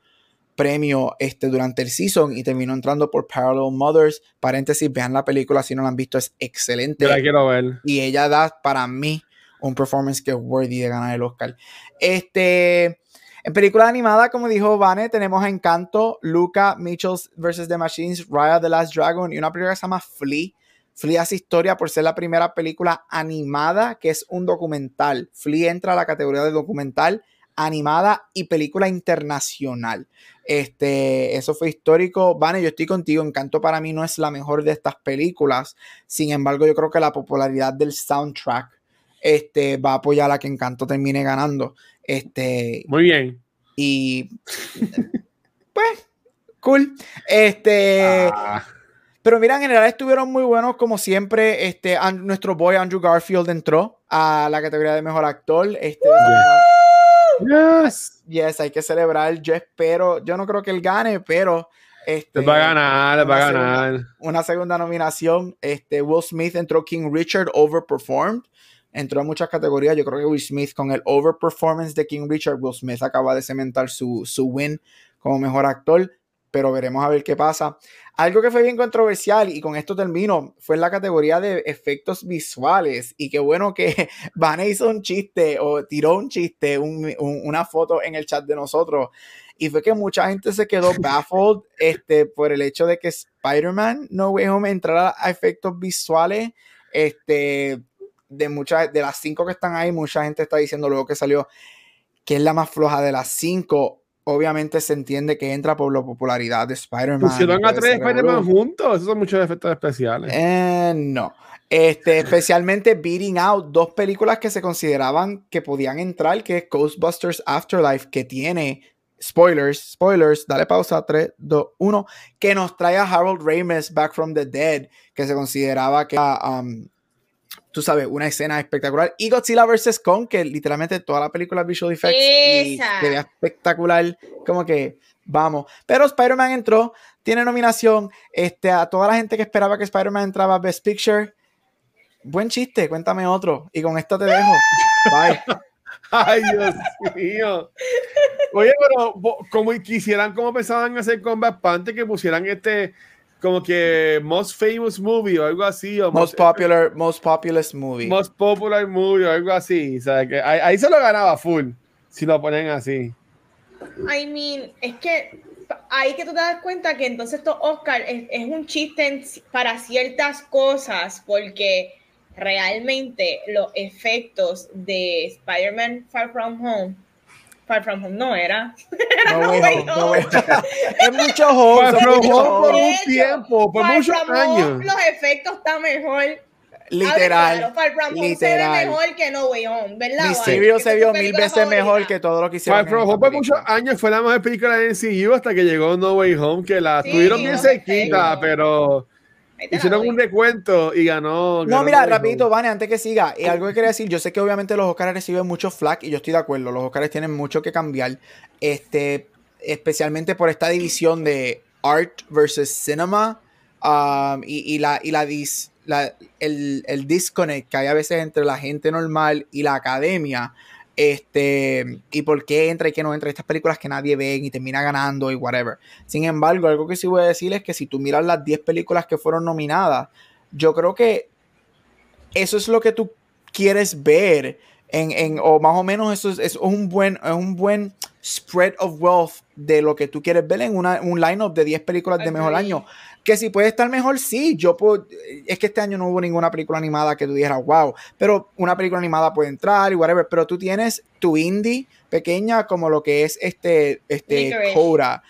premio este, durante el season y terminó entrando por Parallel Mothers. Paréntesis, vean la película si no la han visto, es excelente. la quiero ver. Y ella da para mí un performance que es worthy de ganar el Oscar. Este, en película animada, como dijo Vane, tenemos Encanto, Luca, Mitchell vs. The Machines, Raya the Last Dragon y una película que se llama Flea. Flea hace historia por ser la primera película animada que es un documental. Flea entra a la categoría de documental, animada y película internacional. Este, eso fue histórico. Vane, yo estoy contigo. Encanto para mí no es la mejor de estas películas. Sin embargo, yo creo que la popularidad del soundtrack este, va a apoyar a que Encanto termine ganando. Este, Muy bien. y pues, cool. Este, Ah, pero mira, en general estuvieron muy buenos como siempre. Este, nuestro boy Andrew Garfield entró a la categoría de mejor actor. Este, yes. yes, hay que celebrar. Yo espero, yo no creo que él gane, pero este, Les va a ganar, les va a ganar. una segunda nominación. Este, Will Smith entró King Richard overperformed. Entró en muchas categorías. Yo creo que Will Smith con el overperformance de King Richard, Will Smith acaba de cementar su, su win como mejor actor. Pero veremos a ver qué pasa. Algo que fue bien controversial, y con esto termino, fue en la categoría de efectos visuales. Y qué bueno que Vanessa hizo un chiste o tiró un chiste, un- un- una foto en el chat de nosotros. Y fue que mucha gente se quedó baffled este, por el hecho de que Spider-Man No Way Home entrara a efectos visuales. Este, de muchas, de las cinco que están ahí, mucha gente está diciendo luego que salió que es la más floja de las cinco. Obviamente se entiende que entra por la popularidad de Spider-Man. Pusieron a tres Spider-Man juntos. Esos son muchos efectos especiales. Eh, no. Este, especialmente Beating Out, dos películas que se consideraban que podían entrar, que es Ghostbusters Afterlife, que tiene spoilers, spoilers, dale pausa, 3, 2, 1, que nos trae a Harold Ramis Back from the Dead, que se consideraba que era, um, tú sabes, una escena espectacular. Y Godzilla vs. Kong, que literalmente toda la película visual effects y Esa. se ve espectacular, como que vamos. Pero Spider-Man entró, tiene nominación, este, a toda la gente que esperaba que Spider-Man entraba a Best Picture. Buen chiste, cuéntame otro. Y con esto te dejo. Bye. Ay, Dios mío. Oye, pero como quisieran, como pensaban hacer con Black Panther, que pusieran este, como que Most Famous Movie o algo así, o Most popular, most populous movie. Most Popular Movie o algo así. O sea, que ahí, ahí se lo ganaba full, si lo ponen así. I mean, es que ahí que tú te das cuenta que entonces estos Oscar es, es un chiste en- para ciertas cosas, porque realmente los efectos de Spider-Man Far From Home, Far From Home no era. No No way home, no es mucho home. Far From Home por un tiempo, por Far muchos From Home, años. los efectos están mejor. Literal. Claro, Far From Home se ve literal. mejor que No Way Home, ¿verdad? Vale? se vio mil veces mejor que todo lo que hicieron. Far From Home por muchos años fue la mejor película de MCU hasta que llegó No Way Home, que la Sí, tuvieron bien cerquita, pero hicieron un recuento y ganó. No, ganó mira, No rapidito. Vane, antes que siga, y algo que quería decir, yo sé que obviamente los Oscars reciben mucho flack y yo estoy de acuerdo, los Oscars tienen mucho que cambiar, este, especialmente por esta división de art versus cinema um, y, y la, y la, dis- la- el, el disconnect que hay a veces entre la gente normal y la academia. Este, y por qué entra y qué no entra estas películas que nadie ve y termina ganando y whatever. Sin embargo, algo que sí voy a decir es que si tú miras las 10 películas que fueron nominadas, yo creo que eso es lo que tú quieres ver en, en- o más o menos eso es, es un buen es un buen spread of wealth de lo que tú quieres ver en una, un lineup de 10 películas de mejor año que si puede estar mejor sí yo puedo es que este año no hubo ninguna película animada que tú dijeras wow pero una película animada puede entrar y whatever pero tú tienes tu indie pequeña como lo que es este este. Coda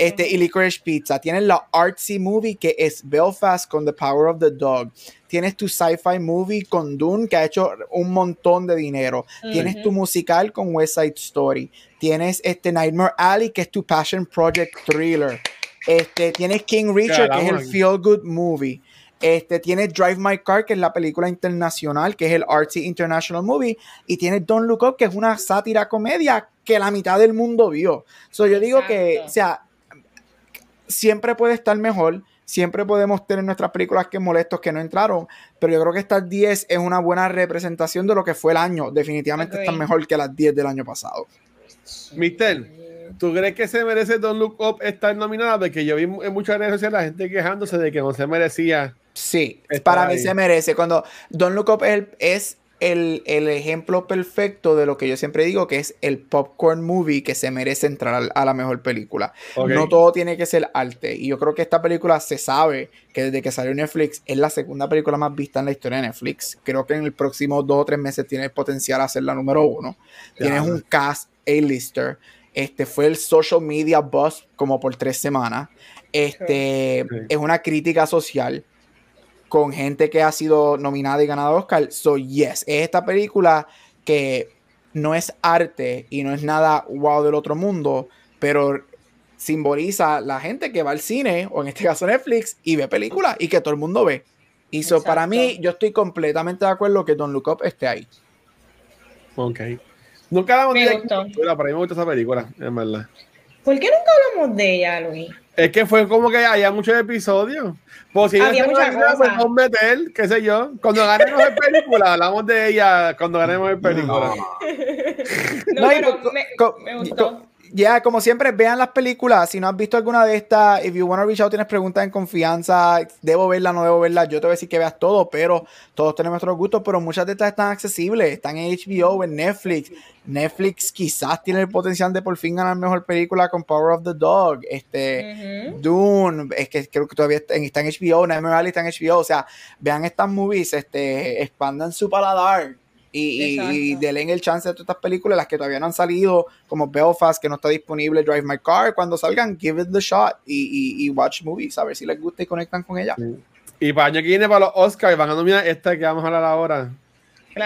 este, y Licorice Pizza. Tienes la artsy movie que es Belfast con The Power of the Dog. Tienes tu sci-fi movie con Dune que ha hecho un montón de dinero. Tienes tu musical con West Side Story. Tienes este Nightmare Alley que es tu Passion Project thriller. Este, tienes King Richard que es el feel good movie. Este, tienes Drive My Car, que es la película internacional, que es el Artsy International Movie. Y tienes Don't Look Up, que es una sátira comedia que la mitad del mundo vio. So, yo digo que, o sea, siempre puede estar mejor. Siempre podemos tener nuestras películas que molestos que no entraron, pero yo creo que estas 10 es una buena representación de lo que fue el año. Definitivamente están mejor que las 10 del año pasado. Mister, ¿tú crees que se merece Don't Look Up estar nominada? Porque yo vi en muchas redes sociales la gente quejándose de que no se merecía. Sí, para mí ahí. se merece. Cuando Don't Look Up es, el- es el, el, ejemplo perfecto de lo que yo siempre digo, que es el popcorn movie que se merece entrar a la mejor película. Okay. No todo tiene que ser arte. Y yo creo que esta película se sabe que desde que salió Netflix es la segunda película más vista en la historia de Netflix. Creo que en el próximo dos o tres meses tiene el potencial a ser la número uno. Tienes un cast A-lister. Este fue el social media buzz como por tres semanas. Este okay. es una crítica social con gente que ha sido nominada y ganado Oscar. So, yes, es esta película que no es arte y no es nada wow del otro mundo, pero simboliza la gente que va al cine, o en este caso Netflix, y ve películas y que todo el mundo ve. Y so, para mí, yo estoy completamente de acuerdo que Don Look Up esté ahí. Ok. Nunca hablamos de ella. Para mí me gusta esa película, en verdad. ¿Por qué nunca hablamos de ella, Luis? Es que fue como que había muchos episodios. Pues si había muchas cosas. Pues meter, qué sé yo. Cuando ganemos en película, hablamos de ella cuando ganemos en película. No, no, pero me, me gustó yeah, como siempre, vean las películas. Si no has visto alguna de estas, if you wanna reach out, tienes preguntas en confianza, debo verla, no debo verla, yo te voy a decir que veas todo, pero todos tenemos nuestros gustos, pero muchas de estas están accesibles, están en HBO, en Netflix. Netflix quizás tiene el potencial de por fin ganar mejor película con Power of the Dog, este, uh -huh. Dune, es que creo que todavía está en, está en HBO, Nightmare Alley está en HBO, o sea, vean estas movies, este, expandan su paladar, y, y, denle el chance a todas estas películas, las que todavía no han salido, como Belfast, que no está disponible, Drive My Car, cuando salgan, give it the shot y, y, y watch movies, a ver si les gusta y conectan con ella. Sí. Y para año que viene, para los Oscars, van a nominar esta que vamos a hablar ahora.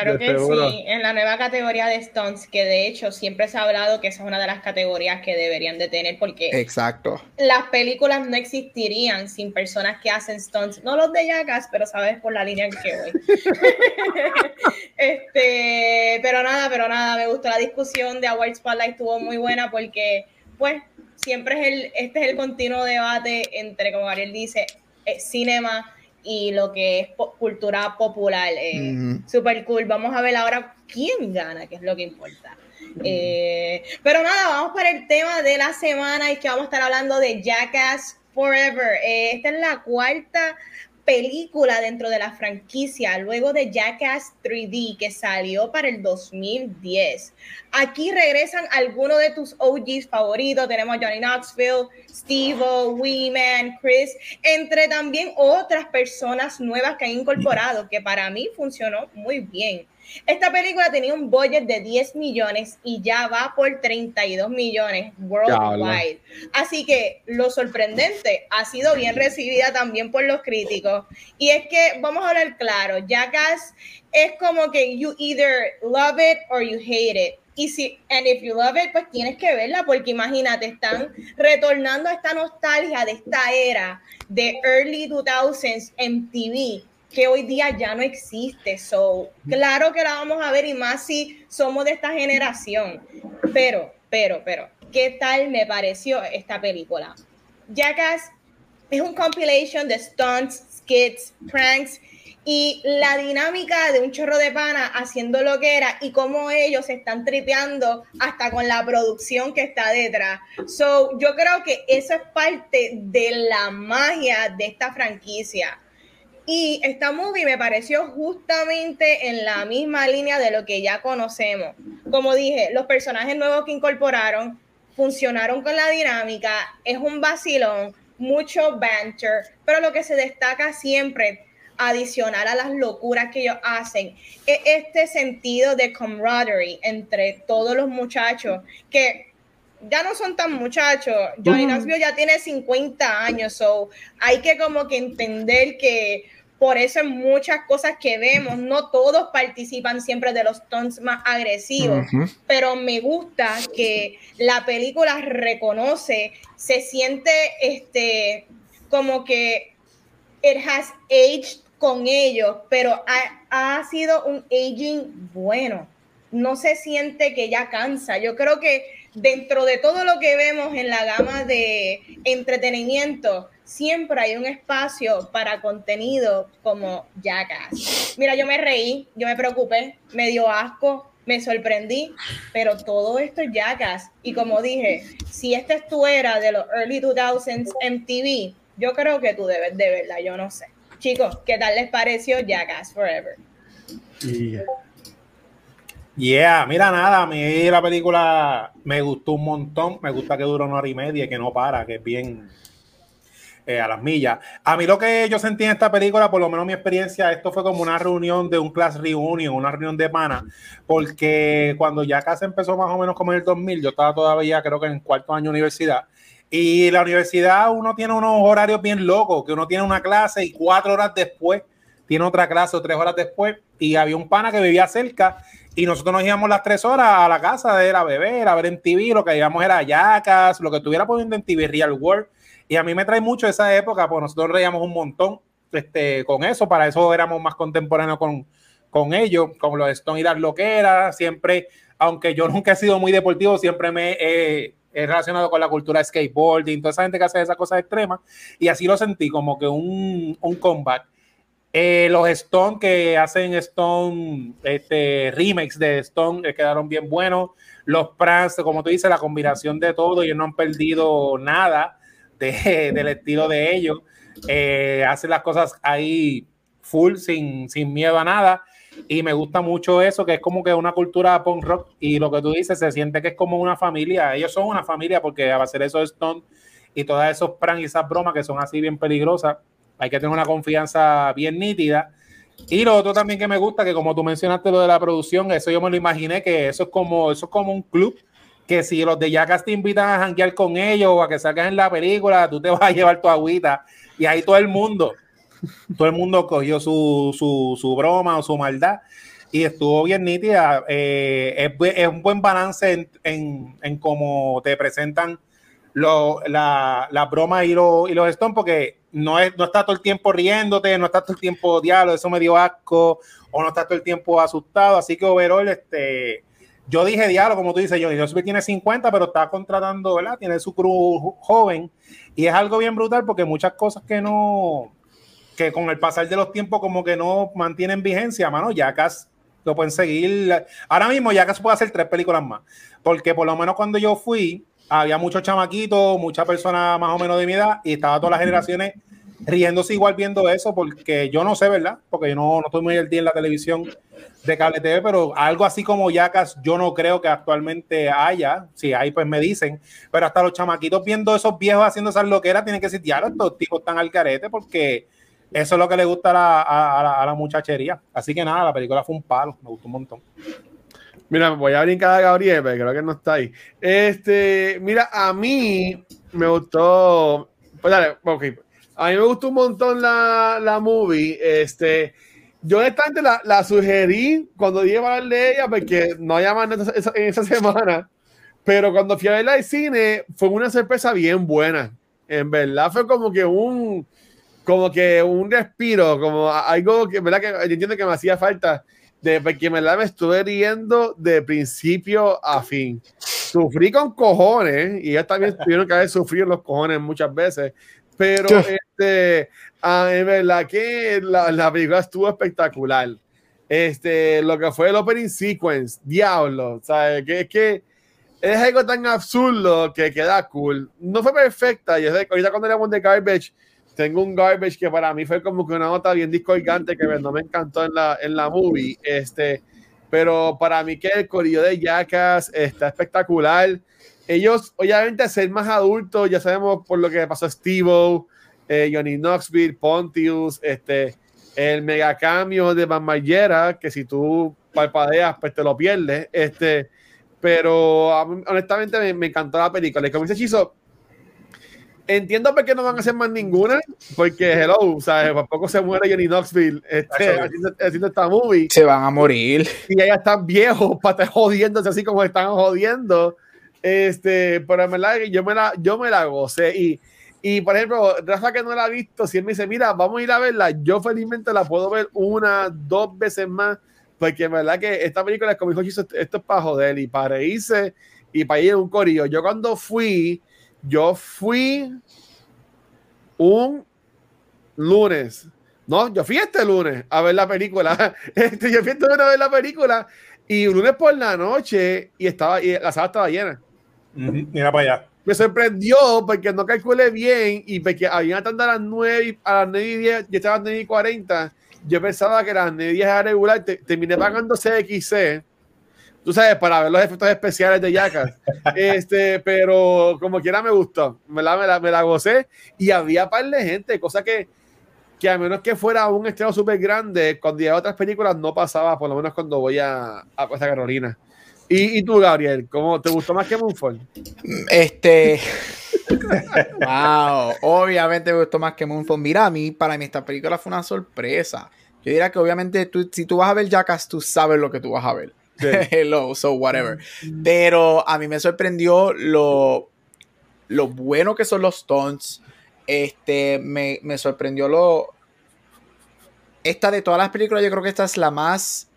Claro que seguro. sí, en la nueva categoría de stunts, que de hecho siempre se ha hablado que esa es una de las categorías que deberían de tener porque Exacto. las películas no existirían sin personas que hacen stunts, no los de Jackass, pero sabes por la línea en que voy. este, pero nada, pero nada, me gustó la discusión de Award Spotlight, estuvo muy buena porque pues siempre es el, este es el continuo debate entre, como Gabriel dice, eh, cinema y lo que es po cultura popular. Eh, uh -huh. Super cool. Vamos a ver ahora quién gana, que es lo que importa. Uh -huh. eh, pero nada, vamos para el tema de la semana y que vamos a estar hablando de Jackass Forever. Eh, esta es la cuarta película dentro de la franquicia luego de Jackass 3D que salió para el 2010. Aquí regresan algunos de tus OGs favoritos. Tenemos a Johnny Knoxville, Steve-O, Weeman, Chris, entre también otras personas nuevas que han incorporado que para mí funcionó muy bien. Esta película tenía un budget de 10 millones y ya va por 32 millones worldwide. Así que lo sorprendente ha sido bien recibida también por los críticos. Y es que, vamos a hablar claro, Jackass es como que you either love it or you hate it. Y si, and if you love it, pues tienes que verla, porque imagínate, están retornando a esta nostalgia de esta era de early 2000s MTV que hoy día ya no existe. So, claro que la vamos a ver y más si somos de esta generación. Pero, pero, pero, ¿qué tal me pareció esta película? Jackass es un compilation de stunts, skits, pranks y la dinámica de un chorro de pana haciendo lo que era y cómo ellos se están tripeando hasta con la producción que está detrás. So, yo creo que eso es parte de la magia de esta franquicia y esta movie me pareció justamente en la misma línea de lo que ya conocemos. Como dije, los personajes nuevos que incorporaron funcionaron con la dinámica, es un vacilón, mucho banter, pero lo que se destaca siempre, adicional a las locuras que ellos hacen, es este sentido de camaraderie entre todos los muchachos que ya no son tan muchachos. Johnny Knoxville ya tiene 50 años, so hay que como que entender que por eso en muchas cosas que vemos, no todos participan siempre de los tons más agresivos, uh -huh. pero me gusta que la película reconoce, se siente este como que it has aged con ellos, pero ha, ha sido un aging bueno. No se siente que ya cansa. Yo creo que dentro de todo lo que vemos en la gama de entretenimiento, siempre hay un espacio para contenido como Jackass. Mira, yo me reí, yo me preocupé, me dio asco, me sorprendí, pero todo esto es Jackass. Y como dije, si esta es tu era de los early 2000s MTV, yo creo que tú debes de verla, yo no sé. Chicos, ¿qué tal les pareció Jackass Forever? Yeah, mira nada, a mí la película me gustó un montón, me gusta que dura una hora y media que no para, que es bien eh, a las millas. A mí lo que yo sentí en esta película, por lo menos mi experiencia, esto fue como una reunión de un class reunion, una reunión de pana, porque cuando ya casi empezó más o menos como en el 2000, yo estaba todavía creo que en cuarto año de universidad, y la universidad uno tiene unos horarios bien locos, que uno tiene una clase y cuatro horas después tiene otra clase o tres horas después, y había un pana que vivía cerca y nosotros nos íbamos las tres horas a la casa de la beber, a ver en TV, lo que íbamos era yacas, lo que estuviera poniendo en TV, Real World. Y a mí me trae mucho esa época, pues nosotros reíamos un montón este, con eso, para eso éramos más contemporáneos con, con ellos, con los Stone y las loqueras, siempre, aunque yo nunca he sido muy deportivo, siempre me he, relacionado con la cultura de skateboarding, toda esa gente que hace esas cosas extremas, y así lo sentí como que un, un comeback eh, los Stone que hacen Stone, este, remakes de Stone, eh, quedaron bien buenos. Los Prance, como tú dices, la combinación de todo, ellos no han perdido nada del estilo de ellos. Eh, hacen las cosas ahí full, sin, sin miedo a nada. Y me gusta mucho eso, que es como que una cultura punk rock. Y lo que tú dices, se siente que es como una familia. Ellos son una familia porque a hacer eso Stone y todas esos pranks y esas bromas que son así bien peligrosas hay que tener una confianza bien nítida. Y lo otro también que me gusta, que como tú mencionaste lo de la producción, eso yo me lo imaginé, que eso es como, eso es como un club, que si los de Jackass te invitan a janguear con ellos o a que salgas en la película, tú te vas a llevar tu agüita. Y ahí todo el mundo, todo el mundo cogió su, su, su broma o su maldad y estuvo bien nítida. Eh, es, un buen balance en, en, en cómo te presentan lo, la, la broma y, lo, y los Stones, porque no, es, no está todo el tiempo riéndote, no está todo el tiempo diablo, eso me dio asco, o no está todo el tiempo asustado. Así que overall, este, yo dije diablo, como tú dices, yo, yo tiene 50, pero está contratando, ¿verdad? Tiene su cruz joven, y es algo bien brutal porque muchas cosas que no, que con el pasar de los tiempos como que no mantienen vigencia, mano, Jackass lo pueden seguir. Ahora mismo Jackass puede hacer tres películas más, porque por lo menos cuando yo fui, había muchos chamaquitos, muchas personas más o menos de mi edad, y estaba todas las generaciones riéndose igual viendo eso, porque yo no sé, ¿verdad? Porque yo no, no estoy muy el día en la televisión de cable TV, pero algo así como Yacas, yo no creo que actualmente haya. Si hay, pues me dicen. Pero hasta los chamaquitos viendo esos viejos haciendo esas loqueras tienen que decir, ya, estos tipos están al carete, porque eso es lo que le gusta a la, a, a la muchachería. Así que nada, la película fue un palo, me gustó un montón. Mira, voy a brincar a Gabriel, pero creo que no está ahí. Este, mira, a mí me gustó. Pues dale, ok. A mí me gustó un montón la, la movie. Este, yo honestamente la, la sugerí cuando dije a hablar de ella, porque no había más en esa, en esa semana. Pero cuando fui a verla al cine, fue una sorpresa bien buena. En verdad, fue como que un, como que un respiro, como algo que, ¿verdad? Que yo entiendo que me hacía falta de porque me la me estuve riendo de principio a fin. Sufrí con cojones y ellos también tuvieron que haber sufrido los cojones muchas veces, pero este, ah, en verdad que la, la, película estuvo espectacular. Este, lo que fue el opening sequence, diablo, ¿sabes? Que es que es algo tan absurdo que queda cool. No fue perfecta, y ahorita cuando hablamos de Garbage, tengo un garbage que para mí fue como que una nota bien discordante que no me encantó en la, en la movie. Este, pero para mí que el corillo de Jackass está espectacular. Ellos, obviamente, ser más adultos, ya sabemos por lo que pasó a Steve eh, Johnny Knoxville, Pontius, este, el mega cambio de Van que si tú palpadeas, pues te lo pierdes. Este, pero honestamente me, me, encantó la película. Y como dice Chizo, Entiendo por qué no van a hacer más ninguna, porque hello, ¿sabes? Por poco se muere Johnny Knoxville este, haciendo, haciendo, esta movie. Se van a morir. Y ya están viejos para estar jodiéndose así como están jodiendo. Este, pero en verdad yo me la, yo me la gocé. Y, y por ejemplo, Rafa que no la ha visto, si él me dice, mira, vamos a ir a verla, yo felizmente la puedo ver una, dos veces más, porque en verdad que esta película es como dijo esto es para joder y para reírse y para ir en un corillo. Yo cuando fui yo fui un lunes. No, yo fui este lunes a ver la película. Este, yo fui este lunes a ver la película y un lunes por la noche y estaba y la sala estaba llena. Mira para allá. Me sorprendió porque no calculé bien y porque habían atando a las 9 a las 9 y 10, yo estaba a las 9 y 40. Yo pensaba que a las 9 y 10 era regular, te, terminé pagando CXC tú sabes, para ver los efectos especiales de Jackass. este, pero como quiera me gustó, me la, me la, me la gocé y había par de gente, cosa que, que a menos que fuera un estreno súper grande, cuando iba a otras películas no pasaba, por lo menos cuando voy a, a Costa Carolina. ¿Y, y tú, Gabriel, cómo te gustó más que Moonfall? Este. wow, obviamente me gustó más que Moonfall. Mira, a mí, para mí, esta película fue una sorpresa. Yo diría que, obviamente, tú, si tú vas a ver Jackass, tú sabes lo que tú vas a ver. Sí. Hello, so whatever. Pero a mí me sorprendió lo, lo bueno que son los stunts. Este, me, me sorprendió lo. Esta de todas las películas, yo creo que esta es la más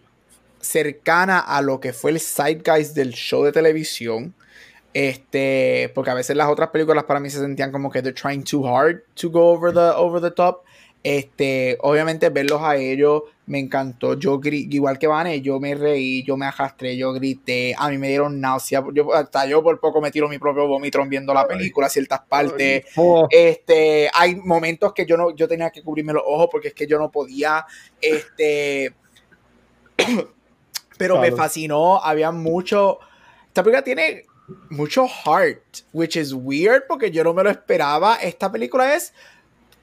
cercana a lo que fue el zeitgeist del show de televisión. Este, porque a veces las otras películas para mí se sentían como que they're trying too hard to go over the, over the top. Este, obviamente verlos a ellos me encantó. Yo igual que Vane, yo me reí, yo me arrastré, yo grité, a mí me dieron náusea, yo, hasta yo por poco me tiro mi propio vomitrón viendo la película, ciertas partes. Este, hay momentos que yo no, yo tenía que cubrirme los ojos porque es que yo no podía. Este, pero me Claro. fascinó. Había mucho. Esta película tiene mucho heart, which is weird porque yo no me lo esperaba. Esta película es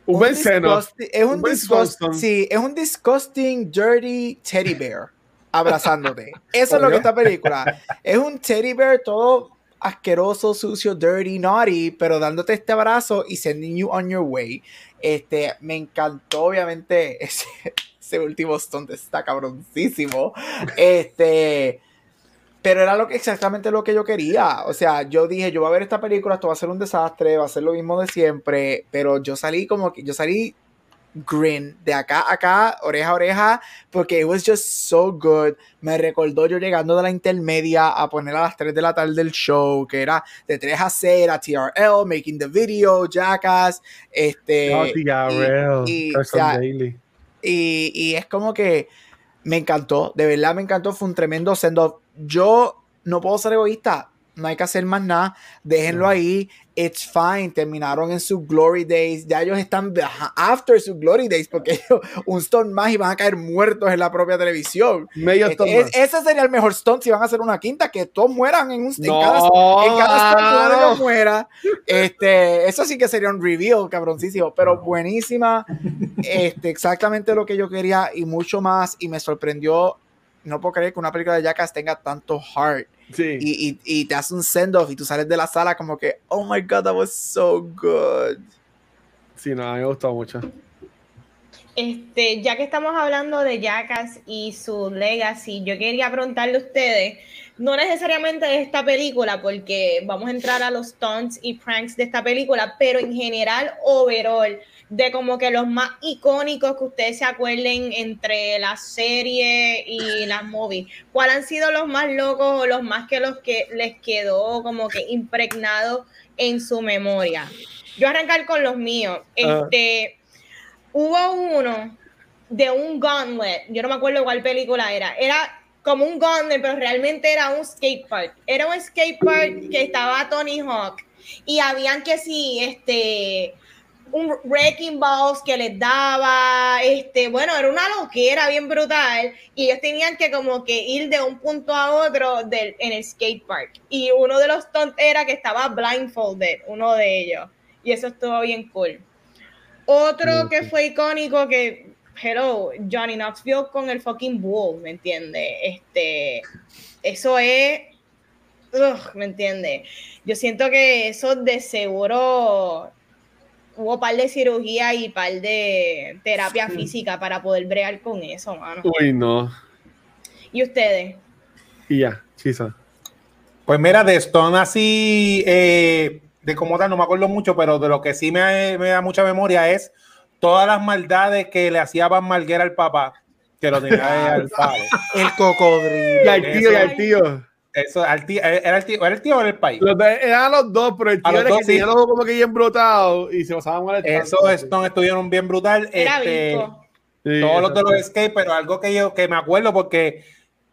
un disgusting- es un, Un buen disgust- Swanson. sí, es un disgusting, dirty teddy bear abrazándote. Eso es lo que esta película. Es un teddy bear todo asqueroso, sucio, dirty, naughty, pero dándote este abrazo y sending you on your way. Este, me encantó, obviamente, ese, ese último stunt está cabroncísimo. Este, pero era lo que, exactamente lo que yo quería. O sea, yo dije, yo voy a ver esta película, esto va a ser un desastre, va a ser lo mismo de siempre, pero yo salí como que, yo salí grin de acá a acá, oreja a oreja, porque it was just so good. Me recordó yo llegando de la intermedia a poner a las 3 de la tarde del show, que era de 3 a 6, era TRL, Making the Video, Jackass, este... Oh, TRL, y- y, o sea, Daly. Y, es como que me encantó, de verdad me encantó, fue un tremendo send off. Yo no puedo ser egoísta, no hay que hacer más nada, déjenlo ahí, it's fine, terminaron en sus glory days, ya ellos están after sus glory days, porque ellos un stunt más y van a caer muertos en la propia televisión. Medio Este, stunt es- ese sería el mejor stunt si van a hacer una quinta, que todos mueran en, un, en No, cada, en cada stunt uno de ellos muera. Este, eso sí que sería un reveal, cabroncísimo, pero buenísima. Este, exactamente lo que yo quería y mucho más. Y me sorprendió. No puedo creer que una película de Jackass tenga tanto heart Sí. y, y, y te hace un send off y tú sales de la sala como que, oh my god, that was so good. Sí, no, a mí me gustó mucho. Este, ya que estamos hablando de Jackass y su legacy, yo quería preguntarle a ustedes, no necesariamente de esta película, porque vamos a entrar a los stunts y pranks de esta película, pero en general, overall, de como que los más icónicos que ustedes se acuerden entre la serie y las movies. ¿Cuáles han sido los más locos o los más que los que les quedó como que impregnado en su memoria? Yo arrancar con los míos. Este, hubo uno de un gauntlet, yo no me acuerdo cuál película era, era como un gauntlet, pero realmente era un skate park. Era un skate park que estaba Tony Hawk. Y habían que sí, este, un wrecking balls que les daba, este, bueno, era una loquera bien brutal. Y ellos tenían que como que ir de un punto a otro del, en el skate park. Y uno de los tontos era que estaba blindfolded, uno de ellos. Y eso estuvo bien cool. Otro que fue icónico que, hello, Johnny Knoxville con el fucking bull, ¿me entiende? Este, eso es, ugh, ¿me entiende? Yo siento que eso de seguro hubo par de cirugía y par de terapia Sí. física para poder bregar con eso, mano. Uy, no. ¿Y ustedes? Y ya, chisa. Pues mira, de Stone así, eh, de como tal, no me acuerdo mucho, pero de lo que sí me, me da mucha memoria es todas las maldades que le hacía Van Marguera al papá, que lo tenía al padre. El cocodrilo. Y al tío, y al tío. Eso, al tío, ¿era el tío, era el tío o era el país? Los de- eran los dos, pero el A tío los era dos, que sí. tenía los como que bien brotados y se pasaban molestando. Esos Stone estuvieron bien brutal. Era este. Sí, todos los de los skate, pero algo que yo que me acuerdo porque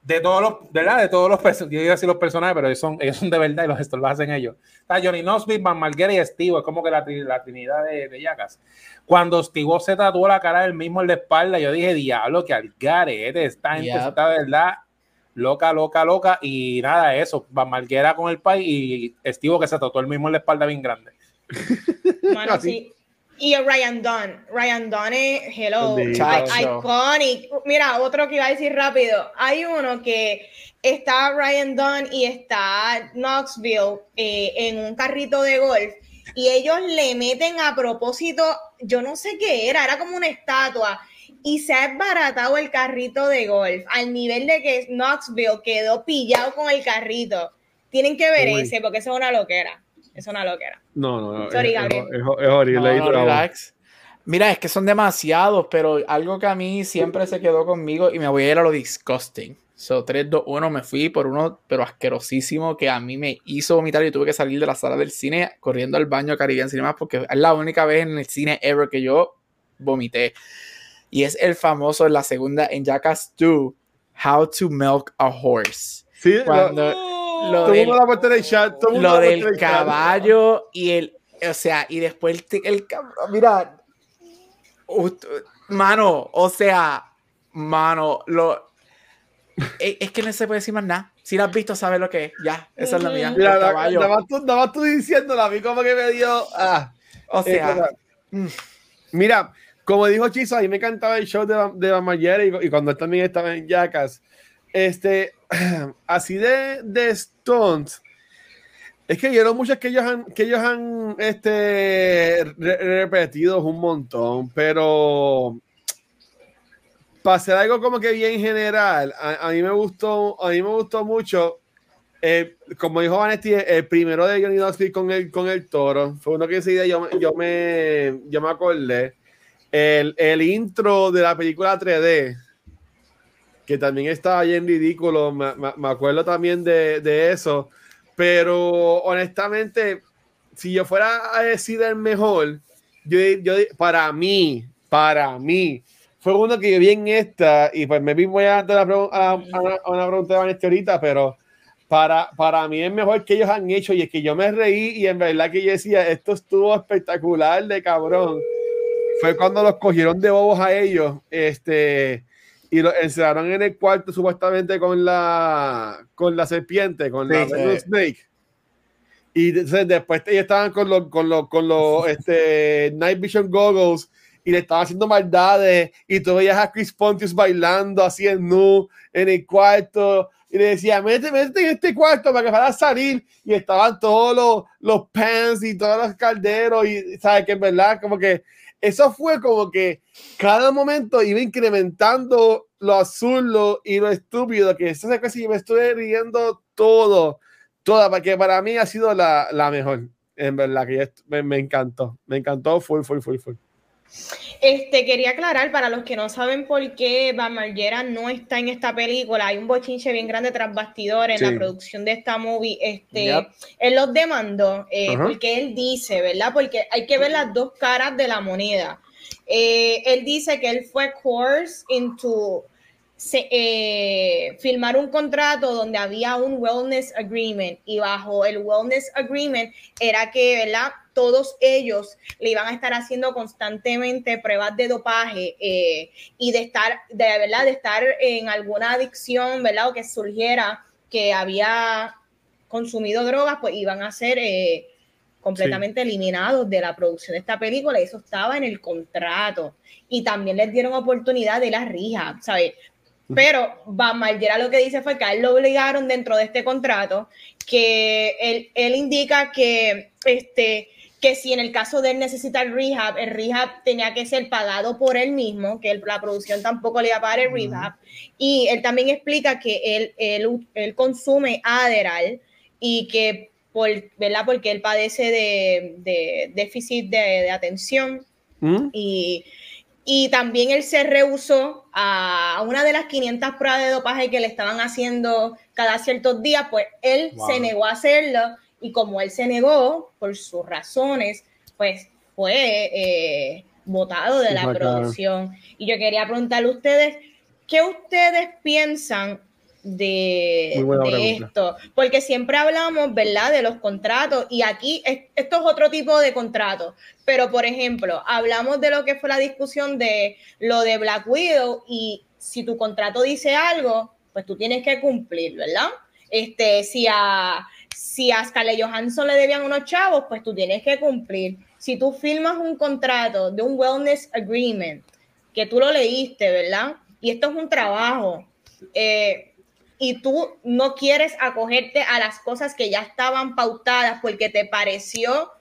de todos los, ¿verdad? De todos los personajes, yo iba a decir los personajes, pero ellos son, ellos son de verdad y los estos los hacen ellos. Está Johnny Nosby, Van Marguera y Steve, es como que la, la trinidad de, de Jackass. Cuando Steve se tatuó la cara del mismo en la espalda, yo dije, diablo, que al garete, esta gente Yep. está de verdad loca, loca, loca. Y nada, eso, Van Marguera con el país y Estivo que se trató el mismo en la espalda bien grande. Mano, sí. Y Ryan Dunn. Ryan Dunn es, hello, iconic. Mira, otro que iba a decir rápido. Hay uno que está Ryan Dunn y está Knoxville eh, en un carrito de golf y ellos le meten a propósito, yo no sé qué era, era como una estatua y se ha desbaratado el carrito de golf al nivel de que Knoxville quedó pillado con el carrito. Tienen que ver Uy. ese porque eso es una loquera. Es una loquera. No, no, no. Sorry, es, Gabriel. es- es horrible. No, no, relax. Mira, es que son demasiados, pero algo que a mí siempre se quedó conmigo y me voy a ir a lo disgusting. So, 3, 2, 1, me fui por uno, pero asquerosísimo, que a mí me hizo vomitar y tuve que salir de la sala del cine corriendo al baño Caribbean Cinema porque es la única vez en el cine ever que yo vomité. Y es el famoso en la segunda, en Jackass 2, How to Milk a Horse. Sí, Cuando- lo el del- el chat. lo del el chat. caballo y el, o sea, y después el, cabrón, mira, mano, o sea, mano, lo, es, es que no se puede decir más nada. Si lo has visto, sabes lo que es. Ya, esa es la mía. Mira, nada, más tú, nada más tú diciéndolo, a mí como que me dio. Ah, o sea, mm. Mira, como dijo Chizo, a mí me encantaba el show de, de Van y, y cuando él también estaba en Jackass. Este, así de, de Stones. Es que vieron muchas que ellos han, que ellos han este, re- repetido un montón, pero para hacer algo como que bien general, a, mí me gustó, a mí me gustó mucho, eh, como dijo Vanetti, el primero de Johnny Knoxville con el, con el toro, fue uno que día yo, yo, me, yo me acordé, el, el intro de la película 3D, que también estaba bien ridículo, me, me- acuerdo también de, de eso, pero honestamente, si yo fuera a decir el mejor, yo, yo para mí, para mí, fue uno que yo vi en esta, y pues me voy a dar a, a una pregunta de Vanessa ahorita, pero para, para mí es mejor que ellos han hecho, y es que yo me reí, y en verdad que yo decía, esto estuvo espectacular de cabrón. Fue cuando los cogieron de bobos a ellos, este, y los encerraron en el cuarto supuestamente con la, con la serpiente, con la Sí, Venom sí. Snake. Y entonces después ellos estaban con los, con los, con los este, Night Vision Goggles y le estaban haciendo maldades y tú veías a Chris Pontius bailando así en nu en el cuarto y le decía, métete, métete en este cuarto para que para salir y estaban todos los, los pants y todos los calderos y sabes que en verdad como que eso fue como que cada momento iba incrementando lo absurdo y lo estúpido que esa secuencia yo me estuve riendo todo toda porque para mí ha sido la, la mejor en verdad que me, me encantó me encantó full full full full Este, quería aclarar para los que no saben por qué Van Margera no está en esta película. Hay un bochinche bien grande tras bastidores en la producción de esta movie. Este, Yep. él los demandó eh, porque él dice, ¿verdad? Porque hay que ver las dos caras de la moneda. Eh, él dice que él fue coerced into se- eh, firmar un contrato donde había un wellness agreement y bajo el wellness agreement era que, ¿verdad? Todos ellos le iban a estar haciendo constantemente pruebas de dopaje eh, y de estar, de verdad, de estar en alguna adicción, ¿verdad? O que surgiera que había consumido drogas, pues iban a ser eh, completamente eliminados de la producción de esta película. Eso estaba en el contrato. Y también les dieron oportunidad de la rija, ¿sabes? Pero Van Margera lo que dice fue que a él lo obligaron dentro de este contrato, que él, él indica que, este, que si en el caso de él necesita el rehab, el rehab tenía que ser pagado por él mismo, que él- la producción tampoco le iba a pagar el rehab. Y él también explica que él, él, él consume Adderall y que, por, ¿verdad? Porque él padece de, de déficit de, de atención ¿Mm? y, y también él se rehusó a una de las 500 pruebas de dopaje que le estaban haciendo cada ciertos días, pues él Wow. se negó a hacerlo y como él se negó por sus razones, pues fue eh, votado de la producción. Y yo quería preguntarle a ustedes, ¿qué ustedes piensan de, esto? Porque siempre hablamos, ¿verdad?, de los contratos y aquí es- esto es otro tipo de contrato. Pero, por ejemplo, hablamos de lo que fue la discusión de lo de Black Widow y si tu contrato dice algo, pues tú tienes que cumplir, ¿verdad? Este, si a, si a Scarlett Johansson le debían unos chavos, pues tú tienes que cumplir. Si tú firmas un contrato de un wellness agreement, que tú lo leíste, ¿verdad? Y esto es un trabajo, eh, y tú no quieres acogerte a las cosas que ya estaban pautadas porque te pareció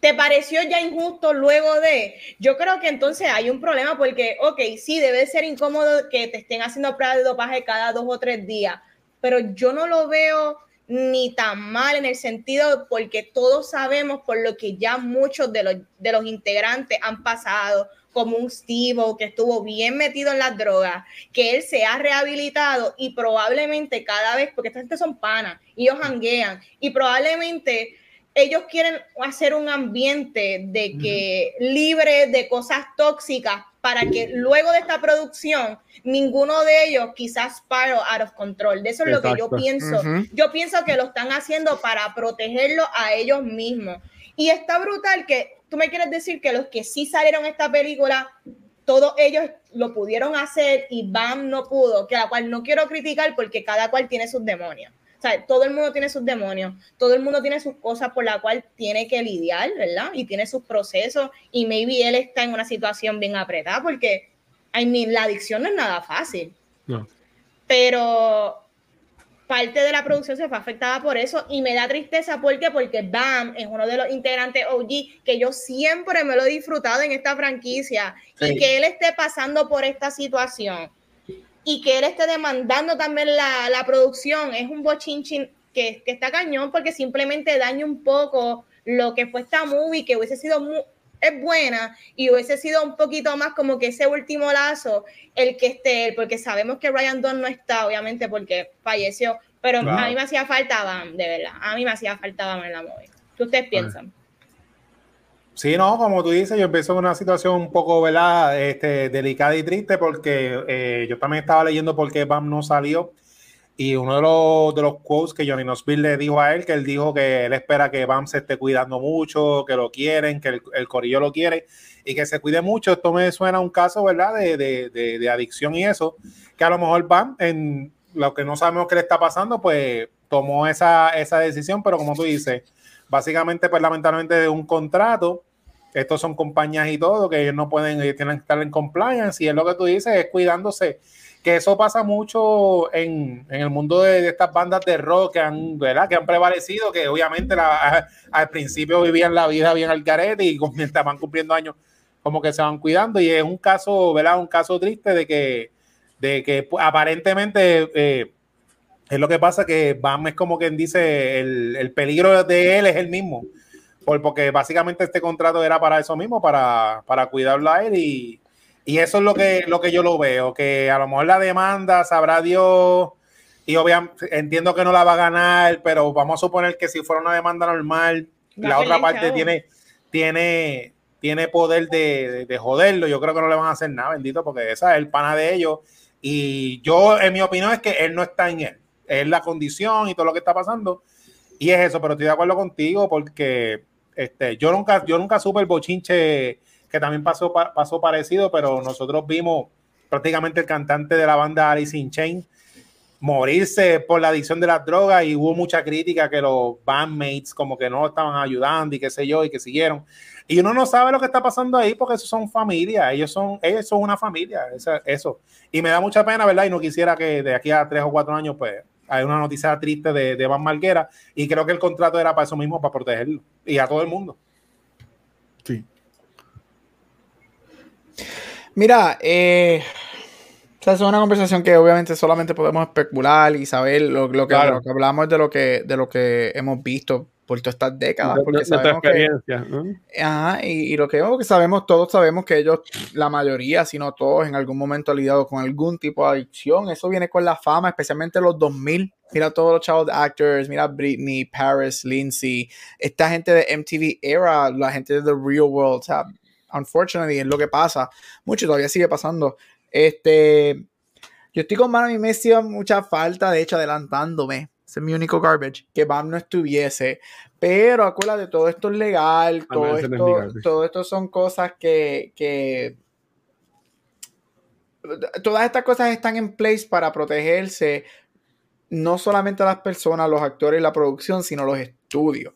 ¿Te pareció ya injusto luego de? Yo creo que entonces hay un problema porque, ok, sí, debe ser incómodo que te estén haciendo pruebas de dopaje cada dos o tres días, pero yo no lo veo ni tan mal en el sentido porque todos sabemos por lo que ya muchos de los, de los integrantes han pasado, como un Steve que estuvo bien metido en las drogas, que él se ha rehabilitado y probablemente cada vez, porque esta gente son panas, ellos hanguean y probablemente ellos quieren hacer un ambiente de que libre de cosas tóxicas para que luego de esta producción ninguno de ellos quizás spiral out of control. De eso es lo que yo pienso. Yo pienso que lo están haciendo para protegerlo a ellos mismos. Y está brutal que tú me quieres decir que los que sí salieron esta película, todos ellos lo pudieron hacer y Bam no pudo, que la cual no quiero criticar porque cada cual tiene sus demonios. O sea, todo el mundo tiene sus demonios, todo el mundo tiene sus cosas por las cuales tiene que lidiar, ¿verdad? Y tiene sus procesos y maybe él está en una situación bien apretada porque, I mean, la adicción no es nada fácil. No. Pero parte de la producción se fue afectada por eso y me da tristeza porque porque Bam es uno de los integrantes OG que yo siempre me lo he disfrutado en esta franquicia y que él esté pasando por esta situación y que él esté demandando también la, la producción es un bochinchin que, que, está cañón porque simplemente daña un poco lo que fue esta movie que hubiese sido muy, es buena y hubiese sido un poquito más como que ese último lazo el que esté porque sabemos que Ryan Dunn no está obviamente porque falleció pero a mí me hacía falta Bam de verdad a mí me hacía falta Bam en la movie ¿qué ustedes piensan? Sí, no, como tú dices, yo empiezo en una situación un poco, ¿verdad? Este, delicada y triste porque eh, yo también estaba leyendo por qué Bam no salió y uno de los, de los quotes que Johnny Nosville le dijo a él, que él dijo que él espera que Bam se esté cuidando mucho, que lo quieren, que el, el corillo lo quiere y que se cuide mucho. Esto me suena a un caso, ¿verdad? De, de, de, de adicción y eso, que a lo mejor Bam, en lo que no sabemos qué le está pasando, pues tomó esa, esa decisión, pero como tú dices, básicamente, pues lamentablemente de un contrato estos son compañías y todo, que ellos no pueden, ellos tienen que estar en compliance, y es lo que tú dices, es cuidándose. Que eso pasa mucho en, en el mundo de, estas bandas de rock que han, ¿verdad? que han prevalecido, que obviamente al principio vivían la vida bien al carete y mientras van cumpliendo años, como que se van cuidando. Y es un caso, ¿verdad? Un caso triste de que, de que pues, aparentemente eh, es lo que pasa que Bam es como quien dice, el, el peligro de él es el mismo porque básicamente este contrato era para eso mismo, para, para cuidarlo a él y, y, eso es lo que, lo que yo lo veo, que a lo mejor la demanda sabrá Dios y obviamente entiendo que no la va a ganar, pero vamos a suponer que si fuera una demanda normal, la otra parte tiene, tiene, tiene poder de, de, joderlo, yo creo que no le van a hacer nada, bendito, porque esa es el pana de ellos. Y yo, en mi opinión, es que él no está en él, es la condición y todo lo que está pasando. Y es eso, pero estoy de acuerdo contigo porque este, yo nunca, yo nunca supe el bochinche que también pasó, pasó parecido, pero nosotros vimos prácticamente el cantante de la banda Alice in Chain morirse por la adicción de las drogas y hubo mucha crítica que los bandmates como que no estaban ayudando y qué sé yo y que siguieron. Y uno no sabe lo que está pasando ahí porque esos son familias, ellos son, ellos son una familia, eso, eso. Y me da mucha pena, ¿verdad? Y no quisiera que de aquí a tres o cuatro años pues hay una noticia triste de, de Van Marguera y creo que el contrato era para eso mismo, para protegerlo y a todo el mundo. Sí. Mira, eh, es una conversación que obviamente solamente podemos especular y saber lo, que, lo que hablamos de lo que, de lo que hemos visto por todas estas décadas. Porque sabemos experiencia, que, ajá, y, lo que, que sabemos, todos sabemos que ellos, la mayoría, si no todos, en algún momento han lidiado con algún tipo de adicción. Eso viene con la fama, especialmente los 2000. Mira todos los chavos actors, mira Britney, Paris, Lindsay, esta gente de MTV Era, la gente de The Real World. O sea, unfortunately, es lo que pasa. Mucho todavía sigue pasando. Este, yo estoy con Mano y me hacía mucha falta, de hecho, adelantándome ese es mi único garbage. Que BAM no estuviese. Pero acuérdate, todo esto es legal. Ah, todo, esto, todo esto son cosas que, que todas estas cosas están en place para protegerse no solamente a las personas, los actores y la producción, sino los estudios.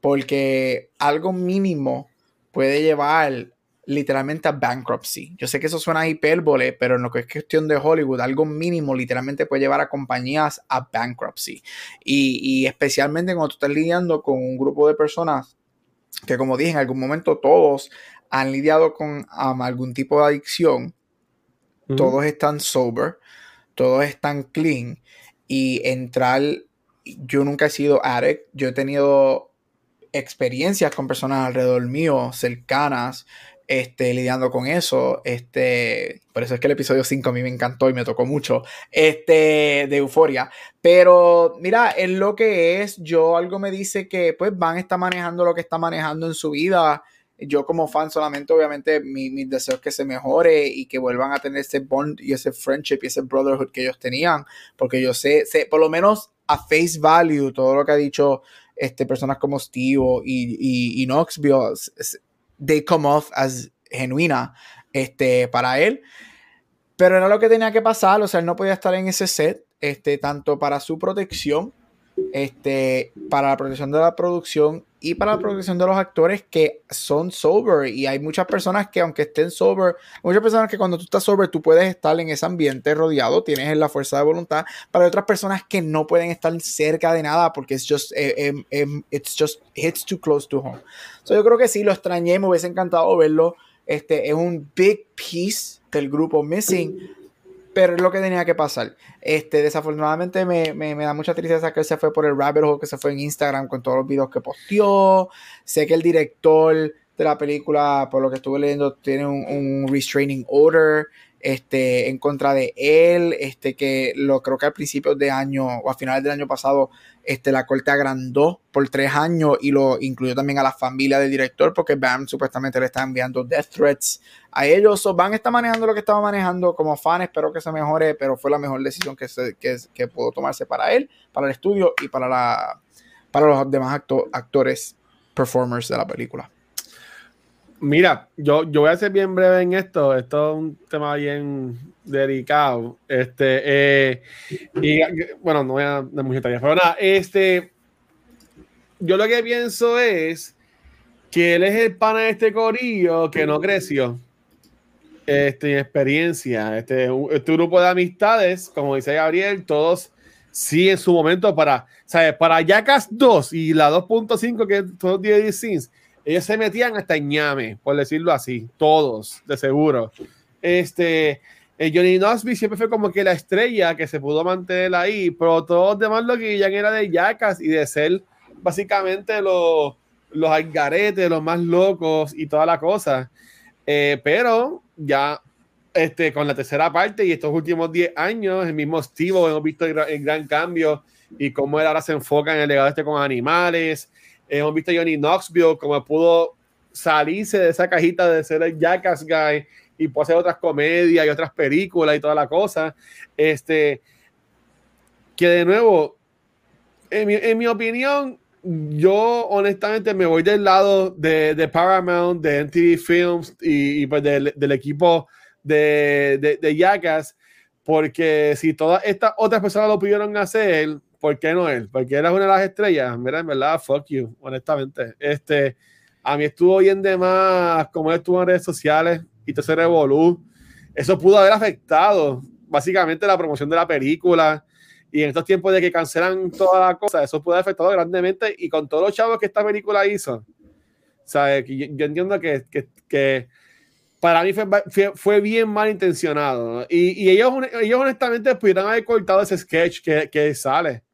Porque algo mínimo puede llevar literalmente a bankruptcy. Yo sé que eso suena a hipérbole, pero en lo que es cuestión de Hollywood, algo mínimo literalmente puede llevar a compañías a bankruptcy. Y, especialmente cuando tú estás lidiando con un grupo de personas que, como dije, en algún momento todos han lidiado con algún tipo de adicción, todos están sober, todos están clean y entrar, yo nunca he sido addict, yo he tenido experiencias con personas alrededor mío, cercanas, este, lidiando con eso. Este, por eso es que el episodio 5 a mí me encantó y me tocó mucho. Este, de euforia. Pero mira, es lo que es. Yo algo me dice que pues Van está manejando lo que está manejando en su vida yo como fan solamente, obviamente, mi, mis deseos que se mejore y que vuelvan a tener ese bond y ese friendship y ese brotherhood que ellos tenían, porque yo sé, sé por lo menos a face value, todo lo que ha dicho este, personas como Steve y, y, y they come off as genuina este, para él. Pero era lo que tenía que pasar, o sea, él no podía estar en ese set, este, tanto para su protección este, para la protección de la producción y para la protección de los actores que son sober. Y hay muchas personas que, aunque estén sober, muchas personas que cuando tú estás sober, tú puedes estar en ese ambiente rodeado, tienes la fuerza de voluntad. Para otras personas que no pueden estar cerca de nada porque es just, eh, em, it's just hits too close to home. So, yo creo que sí, lo extrañé, me hubiese encantado verlo. Este es un big piece del grupo Missing pero es lo que tenía que pasar. Este, desafortunadamente me, me, me, da mucha tristeza que él se fue por el rabbit hole que se fue en Instagram con todos los videos que posteó. Sé que el director de la película, por lo que estuve leyendo, tiene un, un restraining order este, en contra de él, este, que lo creo que al principio de año o a finales del año pasado, este, la corte agrandó por tres años y lo incluyó también a la familia del director, porque Bam supuestamente le está enviando death threats a ellos. So, Bam está manejando lo que estaba manejando como fan, espero que se mejore, pero fue la mejor decisión que, se, que pudo tomarse para él, para el estudio y para, la, para los demás actores, performers de la película. Mira, yo, yo voy a ser bien breve en esto. Esto es un tema bien delicado. Este, eh, y bueno, no voy a dar mucha tarea, pero nada, este, yo lo que pienso es que él es el pana de este corillo que no creció. Este, experiencia, este, este grupo de amistades, como dice Gabriel, todos sí en su momento para, ¿sabes? Para Jackass 2 y la 2.5 que todos 10 scenes ellos se metían hasta ñame, por decirlo así, todos, de seguro. Este, eh, Johnny Nosby siempre fue como que la estrella que se pudo mantener ahí, pero todos los demás lo que ya era de yacas y de ser básicamente los, los algaretes, los más locos y toda la cosa. Eh, pero ya este, con la tercera parte y estos últimos 10 años, el mismo Steve hemos visto el, el, gran cambio y cómo él ahora se enfoca en el legado este con animales hemos visto a Johnny Knoxville como pudo salirse de esa cajita de ser el Jackass Guy y puede hacer otras comedias y otras películas y toda la cosa. Este, que de nuevo, en mi, opinión, yo honestamente me voy del lado de, de Paramount, de MTV Films y, pues del, del, equipo de, de, de Jackass, porque si todas estas otras personas lo pudieron hacer, ¿por qué no él? Porque era una de las estrellas. Mira, en verdad, fuck you, honestamente. Este, a mí estuvo bien de más como él estuvo en redes sociales y todo ese revolú. Eso pudo haber afectado básicamente la promoción de la película. Y en estos tiempos de que cancelan toda la cosa, eso pudo haber afectado grandemente. Y con todos los chavos que esta película hizo, o sea, yo, yo entiendo que, que, que para mí fue, fue, fue, bien mal intencionado. Y, y, ellos, ellos honestamente pudieran haber cortado ese sketch que, que sale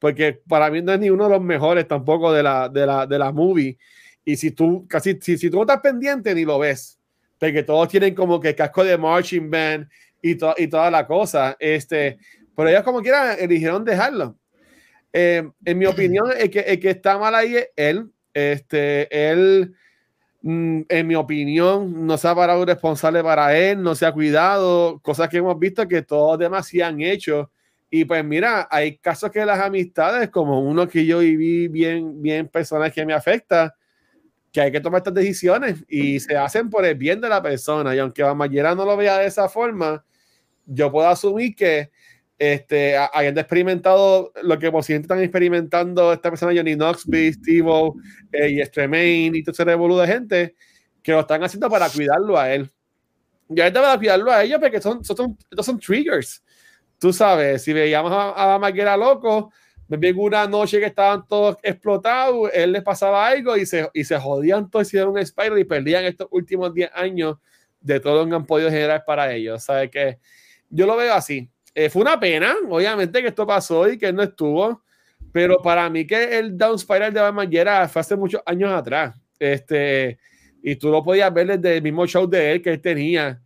porque para mí no es ni uno de los mejores tampoco de la, de la, de la movie. Y si tú, casi, si, si tú no estás pendiente, ni lo ves, porque todos tienen como que casco de marching band y, to, y toda la cosa. Este, pero ellos como quieran eligieron dejarlo. Eh, en mi opinión, el que, el que está mal ahí es él. Este, él, mm, en mi opinión, no se ha parado responsable para él, no se ha cuidado, cosas que hemos visto que todos demás sí han hecho y pues mira, hay casos que las amistades, como uno que yo viví bien, bien personas que me afecta, que hay que tomar estas decisiones y se hacen por el bien de la persona. Y aunque Bamallera no lo vea de esa forma, yo puedo asumir que este, habiendo experimentado lo que posiblemente están experimentando esta persona, Johnny Knoxville, Steve eh, y Stremaine y todo ese revolú de gente, que lo están haciendo para cuidarlo a él. Y ahorita para cuidarlo a ellos, porque son, son, son triggers. Tú sabes, si veíamos a, a loco, me vi una noche que estaban todos explotados, él les pasaba algo y se, y se jodían todos, hicieron un spiral y perdían estos últimos 10 años de todo lo que han podido generar para ellos. ¿Sabes que Yo lo veo así eh, fue una pena, obviamente, que esto pasó y que él no estuvo, pero para mí que el Down Spiral de Batman fue hace muchos años atrás. Este, y tú lo podías ver desde el mismo show de él que él tenía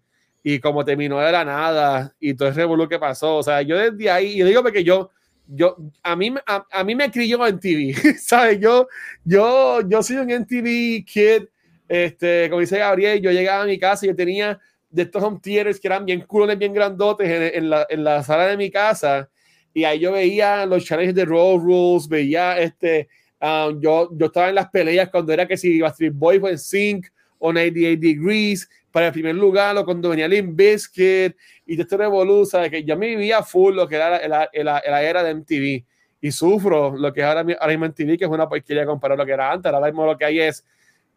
y como terminó de la nada y todo ese revuelo que pasó. O sea, yo desde ahí, y digo porque yo, yo, a mí, a, a mí me crió en TV, ¿sabes? Yo, yo, yo soy un MTV kid, este, como dice Gabriel, yo llegaba a mi casa y yo tenía de estos home theaters que eran bien culones, bien grandotes en, la, en, la, sala de mi casa. Y ahí yo veía los challenges de Road Rules, veía este. Um, yo, yo estaba en las peleas cuando era que si Street Boy fue en Sync o 98 Degrees para el primer lugar, o cuando venía Limp Bizkit y este revolución, que yo me vivía full lo que era la, la, era de MTV y sufro lo que es ahora, ahora mismo MTV, que es una porquería comparado a lo que era antes. Ahora mismo lo que hay es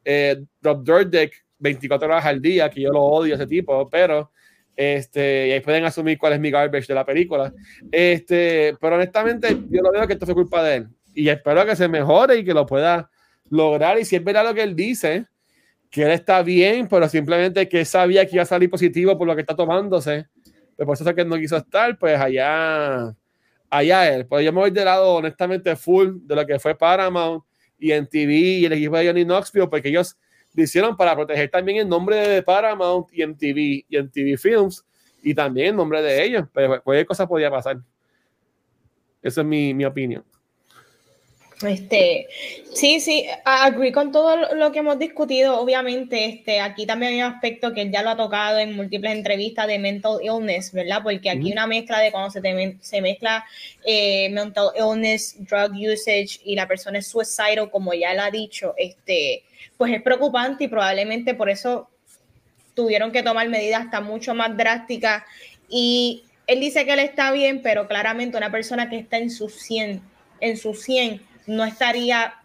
eh, Drop Dirt Deck, 24 horas al día, que yo lo odio ese tipo, pero este, y ahí pueden asumir cuál es mi garbage de la película. Este, pero honestamente, yo lo veo que esto fue culpa de él. Y espero que se mejore y que lo pueda lograr. Y si es verdad lo que él dice, que él está bien, pero simplemente que sabía que iba a salir positivo por lo que está tomándose, pues por eso es que él no quiso estar, pues allá, allá él. Pues yo me voy de lado, honestamente, full de lo que fue Paramount y en TV y el equipo de Johnny Knoxville, porque ellos lo hicieron para proteger también el nombre de Paramount y MTV y MTV Films y también el nombre de ellos. Pero cualquier cosa podía pasar. Esa es mi, mi opinión. Este, sí, sí, agree con todo lo que hemos discutido. Obviamente, este, aquí también hay un aspecto que ya lo ha tocado en múltiples entrevistas de mental illness, ¿verdad? Porque aquí una mezcla de cuando se, se mezcla eh, mental illness, drug usage y la persona es suicidal, como ya lo ha dicho, este, pues es preocupante y probablemente por eso tuvieron que tomar medidas hasta mucho más drásticas. Y él dice que él está bien, pero claramente una persona que está en su 100, en su 100 no estaría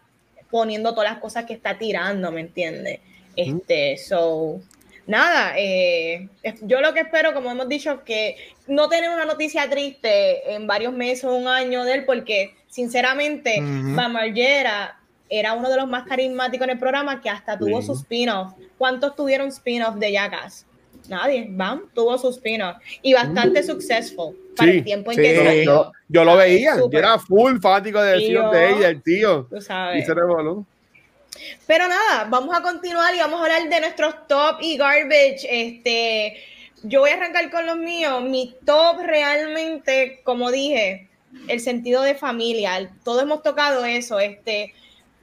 poniendo todas las cosas que está tirando, ¿me entiendes? Este, so, nada, eh, yo lo que espero, como hemos dicho, que no tener una noticia triste en varios meses o un año de él, porque sinceramente, uh era uno de los más carismáticos en el programa que hasta tuvo su spin-off. ¿Cuántos tuvieron spin-off de Jackass? Nadie, Bam tuvo su spin-off y bastante successful para el tiempo en que yo, yo, lo veía, yo era full fanático de, de ella, el tío. Tú sabes. Pero nada, vamos a continuar y vamos a hablar de nuestros top y garbage. Este, yo voy a arrancar con los míos. Mi top realmente, como dije, el sentido de familia. Todos hemos tocado eso. Este,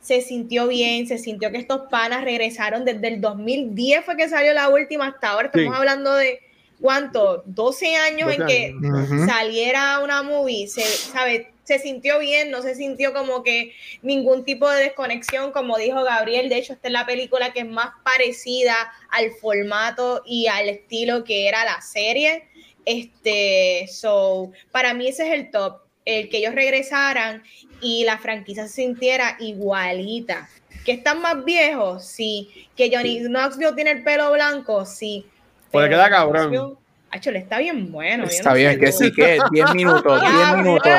se sintió bien, se sintió que estos panas regresaron desde el 2010 fue que salió la última hasta ahora, estamos hablando de cuánto, 12 años en que saliera una movie, se, ¿sabe? se sintió bien, no se sintió como que ningún tipo de desconexión, como dijo Gabriel, de hecho esta es la película que es más parecida al formato y al estilo que era la serie, este, so, para mí ese es el top, el que ellos regresaran y la franquicia se sintiera igualita. ¿Que están más viejos? Sí. ¿Que Johnny Knoxville tiene el pelo blanco? Sí. Puede quedar cabrón. Acho, le está bien bueno. Está bien, que sí, que 10 minutos, 10 minutos.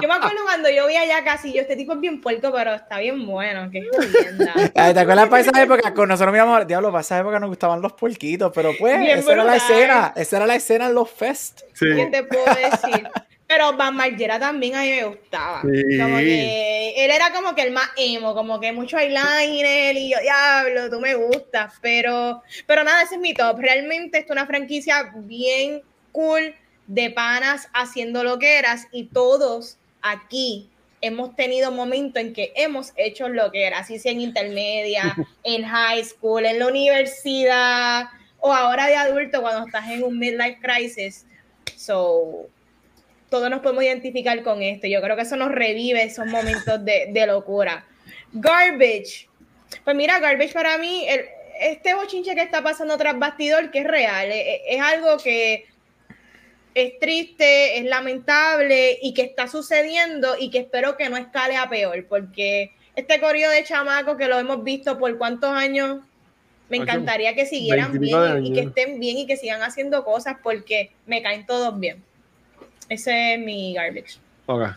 Yo me acuerdo cuando yo vi allá casi, yo, este tipo es bien puerco, pero está bien bueno, qué jodienda. ¿Te acuerdas para esa época? Con nosotros miramos, diablo, para esa época nos gustaban los puerquitos, pero pues, esa era la escena, esa era la escena en los fest. Sí. ¿Qué te puedo decir? Pero Van Margera también a mí me gustaba. Como que él era como que el más emo, como que mucho eyeliner y yo, diablo, tú me gustas. Pero, pero nada, ese es mi top. Realmente es una franquicia bien cool de panas haciendo lo que eras y todos aquí hemos tenido momentos en que hemos hecho lo que era, así sea en intermedia, en high school, en la universidad o ahora de adulto cuando estás en un midlife crisis. So, todos nos podemos identificar con esto. Yo creo que eso nos revive esos momentos de, locura. Garbage. Pues mira, Garbage para mí, el, este bochinche que está pasando tras bastidor, que es real, es, es, algo que es triste, es lamentable y que está sucediendo y que espero que no escale a peor, porque este corrido de chamaco que lo hemos visto por cuántos años, me encantaría que siguieran bien y que estén bien y que sigan haciendo cosas porque me caen todos bien. Ese es mi garbage. Okay.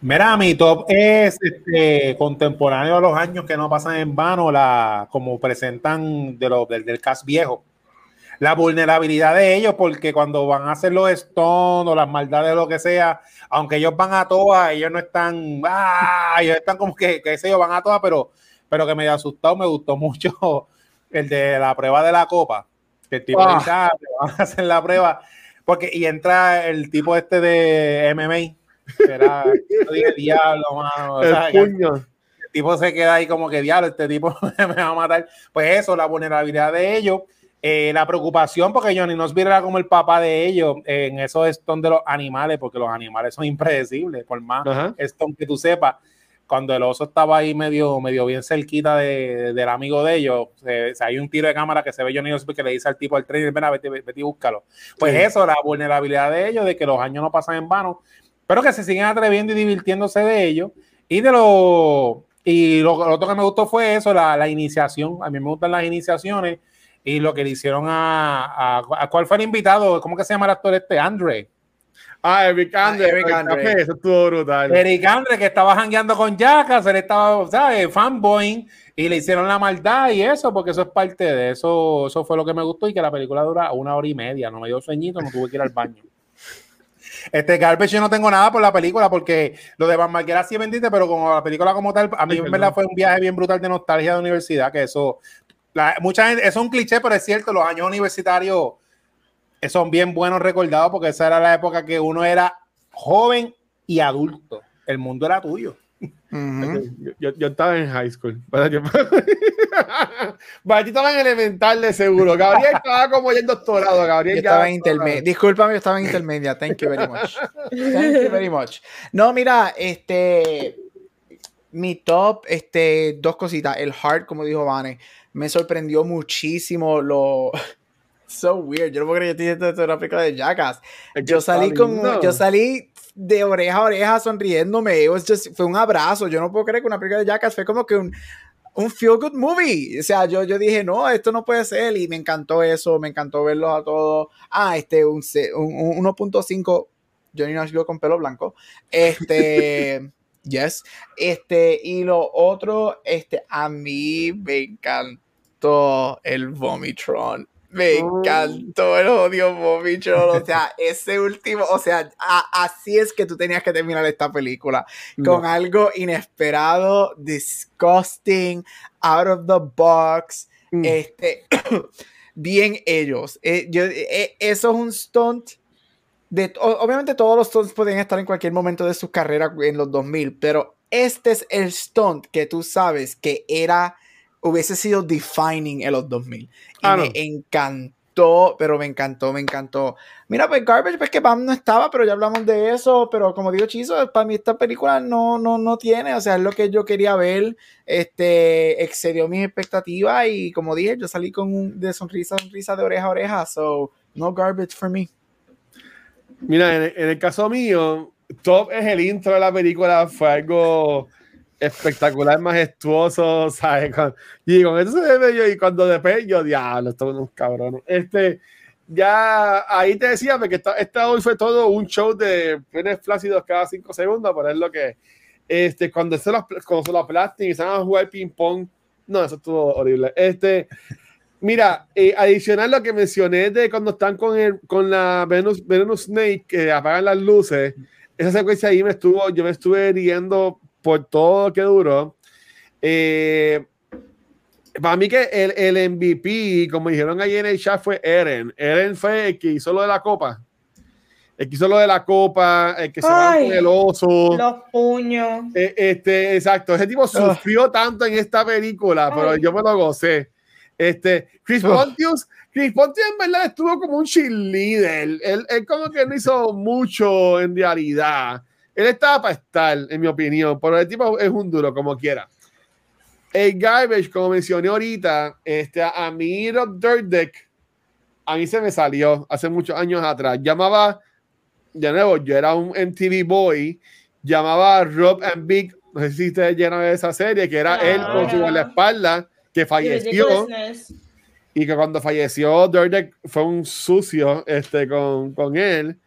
Mira, mi top es este, contemporáneo a los años que no pasan en vano, la, como presentan de lo, del, del cast viejo. La vulnerabilidad de ellos, porque cuando van a hacer los stones o las maldades o lo que sea, aunque ellos van a todas, ellos no están, ah, ellos están como que, que sé yo, van a todas, pero, pero que me asustado, me gustó mucho el de la prueba de la copa. Que el tipo ah. dice, ah, van a hacer la prueba, porque, y entra el tipo este de MMA era, dije, diablo, mano. O sea, el, puño. el tipo se queda ahí como que diablo, este tipo me va a matar. Pues eso, la vulnerabilidad de ellos, eh, la preocupación, porque Johnny Knoxville era como el papá de ellos en esos stone de los animales, porque los animales son impredecibles, por más stone que tú sepas. Cuando el oso estaba ahí medio, medio bien cerquita de, del amigo de ellos, eh, hay un tiro de cámara que se ve Johnny Knoxville que le dice al tipo al tren, ven a vete, vete, y búscalo. Pues sí. eso, la vulnerabilidad de ellos, de que los años no pasan en vano pero que se siguen atreviendo y divirtiéndose de ello. Y de lo, y lo, lo otro que me gustó fue eso, la, la, iniciación. A mí me gustan las iniciaciones y lo que le hicieron a, a, a cuál fue el invitado, ¿cómo que se llama el actor este? Andre. Ah, Eric Andre, ah, Eric Andre. Eso estuvo brutal. Eric Andre, que estaba jangueando con Jackass, él estaba, ¿sabes? Fanboy, y le hicieron la maldad y eso, porque eso es parte de eso. Eso fue lo que me gustó y que la película dura una hora y media. No me dio sueñito, no tuve que ir al baño. Este Garbage yo no tengo nada por la película porque lo de Van Marquera sí bendito, pero como la película como tal, a mí en verdad fue un viaje bien brutal de nostalgia de universidad, que eso, la, mucha gente, eso es un cliché, pero es cierto, los años universitarios son bien buenos recordados porque esa era la época que uno era joven y adulto. El mundo era tuyo. Uh -huh. yo, yo, estaba en high school. Barty estaba en elemental de seguro. Gabriel estaba como ya en doctorado. Gabriel yo estaba en intermedia. Discúlpame, yo estaba en intermedia. Thank you very much. Thank you very much. No, mira, este. Mi top, este, dos cositas. El Heart, como dijo Vane, me sorprendió muchísimo lo. So weird. Yo no puedo creer que esto es una película de Jackass. Yo salí con. Yo salí de oreja a oreja sonriéndome. It was just, fue un abrazo. Yo no puedo creer que una película de Jackass fue como que un, un feel good movie. O sea, yo, yo dije, no, esto no puede ser. Y me encantó eso, me encantó verlos a todos. Ah, este, un, un, un 1.5 Johnny Knoxville con pelo blanco. Este. yes. Este, y lo otro, este, a mí me encantó el Vomitron. Me encantó el odio Bobby O sea, ese último, o sea, a, así es que tú tenías que terminar esta película. Con no. algo inesperado, disgusting, out of the box. Mm. Este, bien ellos. Eh, yo, eh, eso es un stunt. De, obviamente todos los stunts pueden estar en cualquier momento de su carrera en los 2000, pero este es el stunt que tú sabes que era hubiese sido defining en los 2000. Y ah, me no. encantó, pero me encantó, me encantó. Mira, pues Garbage, pues que Pam no estaba, pero ya hablamos de eso, pero como digo Chizo, para mí esta película no, no, no tiene, o sea, es lo que yo quería ver, este, excedió mis expectativas y como dije, yo salí con un, de sonrisa, sonrisa de oreja a oreja, so no garbage for me. Mira, en, en el caso mío, top es el intro de la película, fue algo espectacular, majestuoso, ¿sabes? Con, y con eso se ve yo, y cuando después yo, diablo, estos unos cabrones. Este, ya ahí te decía que esta, esta, hoy fue todo un show de penes flácidos cada cinco segundos, por es lo que este, cuando se los, cuando se lo aplastan y se van a jugar ping-pong, no, eso estuvo horrible. Este, mira, eh, adicional lo que mencioné de cuando están con, el, con la Venus, Venus Snake, que apagan las luces, esa secuencia ahí me estuvo, yo me estuve riendo por todo lo que duró. Eh, para mí que el, el, MVP, como dijeron ayer en el chat, fue Eren. Eren fue el que hizo lo de la copa. El que hizo lo de la copa, el que se va con el oso. Los puños. Eh, este, exacto. Ese tipo sufrió oh. tanto en esta película, Ay. pero yo me lo gocé. Este, Chris oh. Pontius, Chris Pontius en verdad estuvo como un cheerleader. Él, él como que no hizo mucho en realidad. Él estaba para estar, en mi opinión, pero el tipo es un duro, como quiera. el garbage, como mencioné ahorita, este, a mí Rob Dirt Deck, a mí se me salió hace muchos años atrás. Llamaba, de nuevo, yo era un MTV boy, llamaba Rob and Big, no sé si ustedes llenan de esa serie, que era él con su espalda, que falleció. Y que cuando falleció, Dirt Deck fue un sucio este, con, con él,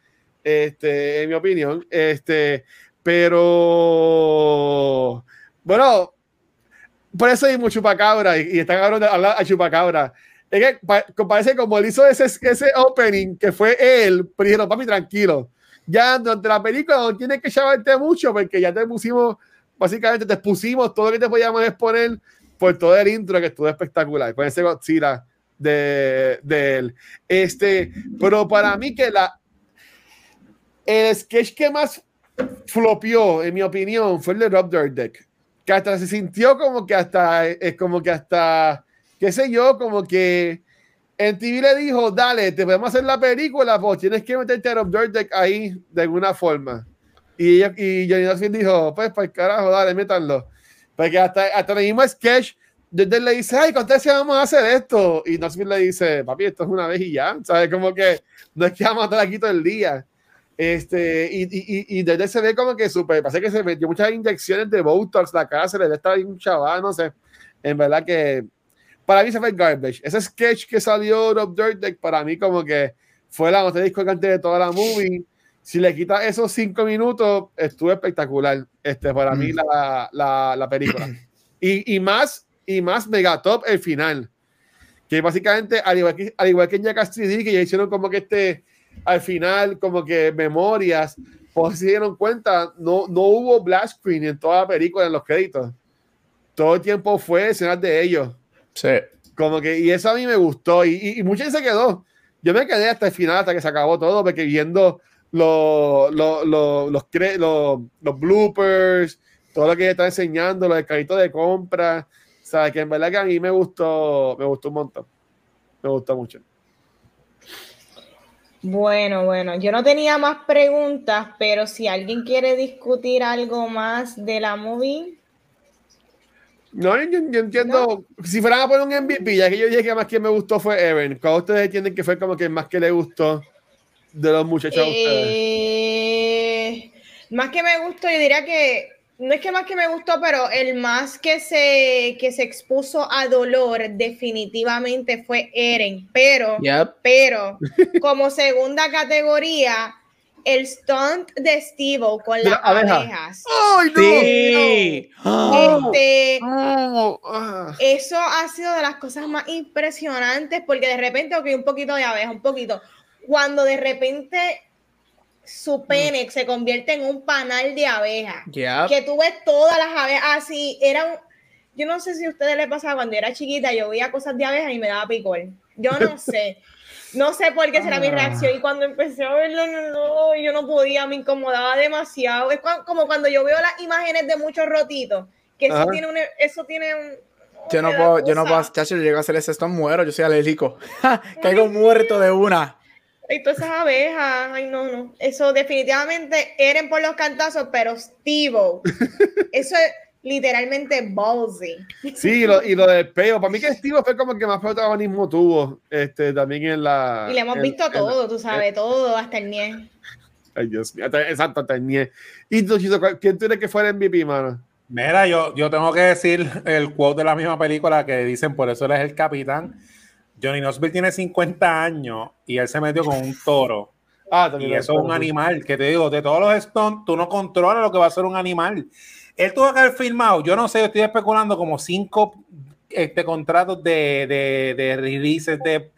este, en mi opinión. Este, pero, bueno, por eso hay mucho chupacabra y, y está cabrón de hablar a chupacabra. Es que parece como él hizo ese, ese opening que fue él, pero dijeron, papi, tranquilo. Ya durante la película no tienes que llamarte mucho porque ya te pusimos, básicamente te pusimos todo lo que te podíamos exponer por todo el intro que estuvo espectacular. Con ese Godzilla de, de él. Este, pero para mí que la el sketch que más flopió, en mi opinión, fue el de Rob Dyrdek que hasta se sintió como que hasta, es como que hasta, qué sé yo, como que en TV le dijo, dale, te podemos hacer la película, pues tienes que meterte a Rob Dyrdek ahí de alguna forma. Y, y Johnny Knoxville dijo, pues, pues carajo, dale, métanlo. Porque hasta, hasta el mismo sketch, desde le dice, ay, ¿cuántas veces vamos a hacer esto? Y Knoxville le dice, papi, esto es una vez y ya, ¿sabes? Como que no es que vamos a estar aquí todo el día. Este, y, y, y, desde se ve como que súper, parece que se metió muchas inyecciones de Botox, la cara se le está un chaval, no sé. En verdad que para mí se fue garbage. Ese sketch que salió Rob Dirt para mí como que fue la nota discogante de toda la movie. Si le quita esos cinco minutos, estuvo espectacular. Este, para mí mm. la, la, la película. Y, y, más, y más megatop el final. Que básicamente, al igual que, al igual que en Jackass 3D, que ya hicieron como que este al final como que memorias, pues se dieron cuenta, no, no hubo black screen en toda la película en los créditos. Todo el tiempo fue escenas de ellos. Sí. Como que, y eso a mí me gustó, y, y, mucha gente se quedó. Yo me quedé hasta el final, hasta que se acabó todo, porque viendo los, los, los, los, los bloopers, todo lo que está enseñando, los carritos de compra, o sea, que en verdad que a mí me gustó, me gustó un montón. Me gustó mucho. Bueno, bueno, yo no tenía más preguntas, pero si alguien quiere discutir algo más de la movie. No, yo, entiendo. Si fueran a poner un MVP, ya que yo dije que más que me gustó fue Evan, ¿cuál ustedes entienden que fue como que más que le gustó de los muchachos? Eh, más que me gustó, yo diría que no es que más que me gustó, pero el más que se, que se expuso a dolor definitivamente fue Eren. Pero, pero como segunda categoría, el stunt de Steve con las abejas. ¡Ay, no! Este, ah. Eso ha sido de las cosas más impresionantes porque de repente, ok, un poquito de abeja, un poquito. Cuando de repente su mm. pene se convierte en un panal de abejas. Que tú ves todas las abejas así. Era yo no sé si a ustedes les pasaba cuando era chiquita, yo veía cosas de abejas y me daba picor. Yo no sé. No sé por qué será mi ah. reacción. Y cuando empecé a verlo, no, yo no podía, me incomodaba demasiado. Es como cuando yo veo las imágenes de muchos rotitos, que eso tiene un, eso tiene un, yo no puedo, yo no puedo, chacho, yo llego a hacer ese esto muero, yo soy alérgico. Caigo muerto de una. Y todas esas abejas, ay no, no. Eso definitivamente eran por los cantazos, pero Steve, eso es literalmente ballsy. Sí, y lo, y lo del peo, para mí que Steve fue como el que más protagonismo tuvo, este, también en la... Y le hemos visto todo, tú sabes, todo, hasta el NIE. Ay, Dios mío, exacto, hasta el NIE. ¿Y tú, Chito, quién tú crees que fue el MVP, mano? Mira, yo, yo tengo que decir el quote de la misma película que dicen, por eso eres el capitán Johnny Knoxville tiene 50 años y él se metió con un toro. Ah, y eso es un animal, que te digo, de todos los Stones, tú no controlas lo que va a ser un animal. Él tuvo que haber firmado, yo no sé, estoy especulando como cinco este, contratos de, de, de releases de,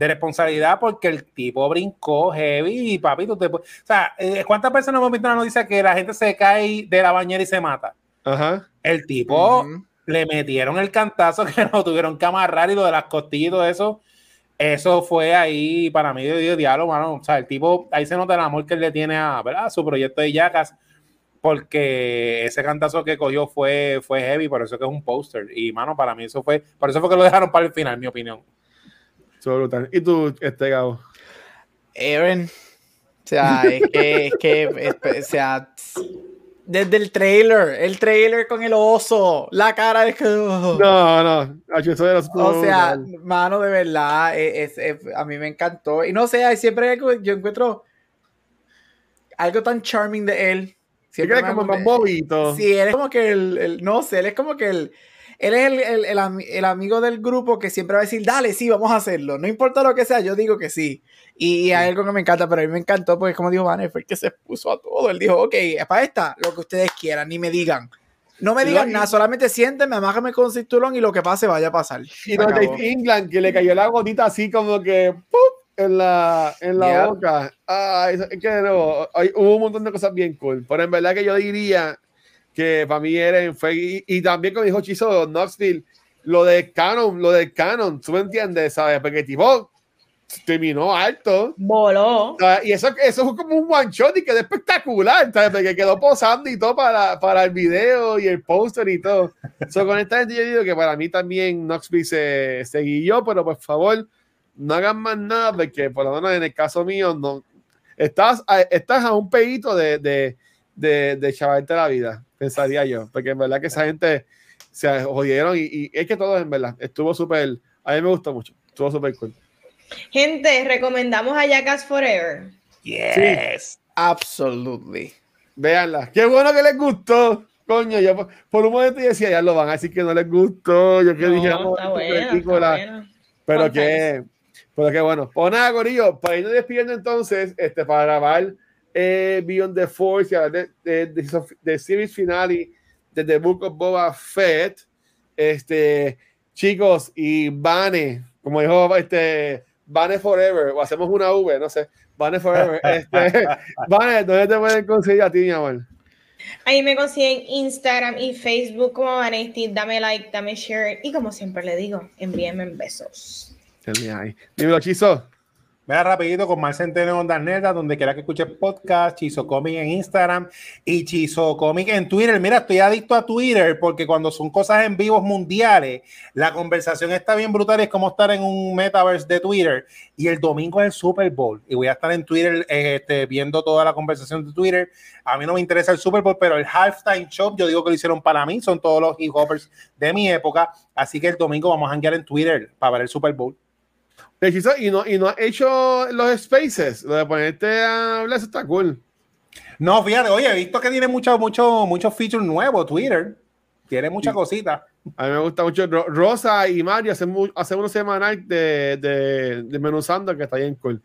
de responsabilidad porque el tipo brincó heavy y papi, tú te O sea, eh, ¿cuántas personas hemos visto en la noticia que la gente se cae de la bañera y se mata? Ajá. El tipo le metieron el cantazo que no tuvieron que amarrar y lo de las costillas y eso. Eso fue ahí para mí de diálogo, mano. O sea, el tipo, ahí se nota el amor que él le tiene a, ¿verdad? su proyecto de Yacas, porque ese cantazo que cogió fue, fue heavy, por eso que es un póster. Y, mano, para mí eso fue, por eso fue que lo dejaron para el final, en mi opinión. ¿Y tú, este Gabo? Aaron, o sea, es que, es que, o sea, Desde el trailer, el trailer con el oso, la cara de. No, no, eso era O sea, mano, de verdad, es, a mí me encantó. Y no sé, siempre yo encuentro algo tan charming de él. Siempre como más bobito. Sí, él es como que el, no sé, él es como que el, él es el, el, el, amigo del grupo que siempre va a decir, dale, sí, vamos a hacerlo. No importa lo que sea, yo digo que sí. Y, hay algo que me encanta, pero a mí me encantó porque, como dijo Banner, fue el que se puso a todo. Él dijo, ok, para esta, lo que ustedes quieran, ni me digan. No me digan nada, solamente siéntenme, amájame con cinturón y lo que pase vaya a pasar. Y no England, que le cayó la gotita así como que en la, en la boca. Ay, que no, hay, hubo un montón de cosas bien cool. Pero en verdad que yo diría que para mí era fue, y, también como dijo Chizo Knoxville, lo de Canon, lo de Canon, tú me entiendes, ¿sabes? Porque tipo terminó alto. Voló. Y eso, eso fue como un one shot y quedó espectacular, ¿sabes? Porque quedó posando y todo para, para el video y el póster y todo. so, con esta gente yo digo que para mí también Knoxville se, se guió, pero por favor, no hagan más nada porque por lo menos en el caso mío no estás a, estás a un pedito de, de, de, de la vida, pensaría yo, porque en verdad que esa gente se jodieron y, es que todo en verdad estuvo súper, a mí me gustó mucho, estuvo súper cool. Gente, recomendamos a Jackass Forever. Yes, absolutely. Véanla, qué bueno que les gustó. Coño, yo por, un momento decía, ya lo van a decir que no les gustó. Yo que dije, no, está buena, Pero que, pero que bueno. Pues nada, Corillo, para irnos despidiendo entonces, este, para grabar eh, Beyond the Force, de, de, de, de, series finale de The Book of Boba Fett. Este, chicos, y Bane, como dijo este Bane Forever, o hacemos una V, no sé, Bane Forever. Este, Bane, ¿dónde te pueden conseguir a ti, mi amor? Ahí me consiguen Instagram y Facebook como Vanesti. Dame like, dame share y como siempre le digo, envíenme besos. Dímelo, Chizo. Vea rapidito con Mar Centeno en Ondas Neta, donde quiera que escuche podcast, Chizo Comic en Instagram y Chizo Comic en Twitter. Mira, estoy adicto a Twitter porque cuando son cosas en vivos mundiales, la conversación está bien brutal. Es como estar en un metaverse de Twitter. Y el domingo es el Super Bowl. Y voy a estar en Twitter este, viendo toda la conversación de Twitter. A mí no me interesa el Super Bowl, pero el halftime show, yo digo que lo hicieron para mí. Son todos los hip hoppers de mi época. Así que el domingo vamos a hanguear en Twitter para ver el Super Bowl. Y no, y no ha hecho los spaces, lo de ponerte a hablar, eso está cool. No, fíjate, oye, he visto que tiene muchos mucho, muchos features nuevos Twitter. Tiene muchas cositas. A mí me gusta mucho. Rosa y Mario hacen, hace unos semanal de, de, de Menuzando que está bien cool.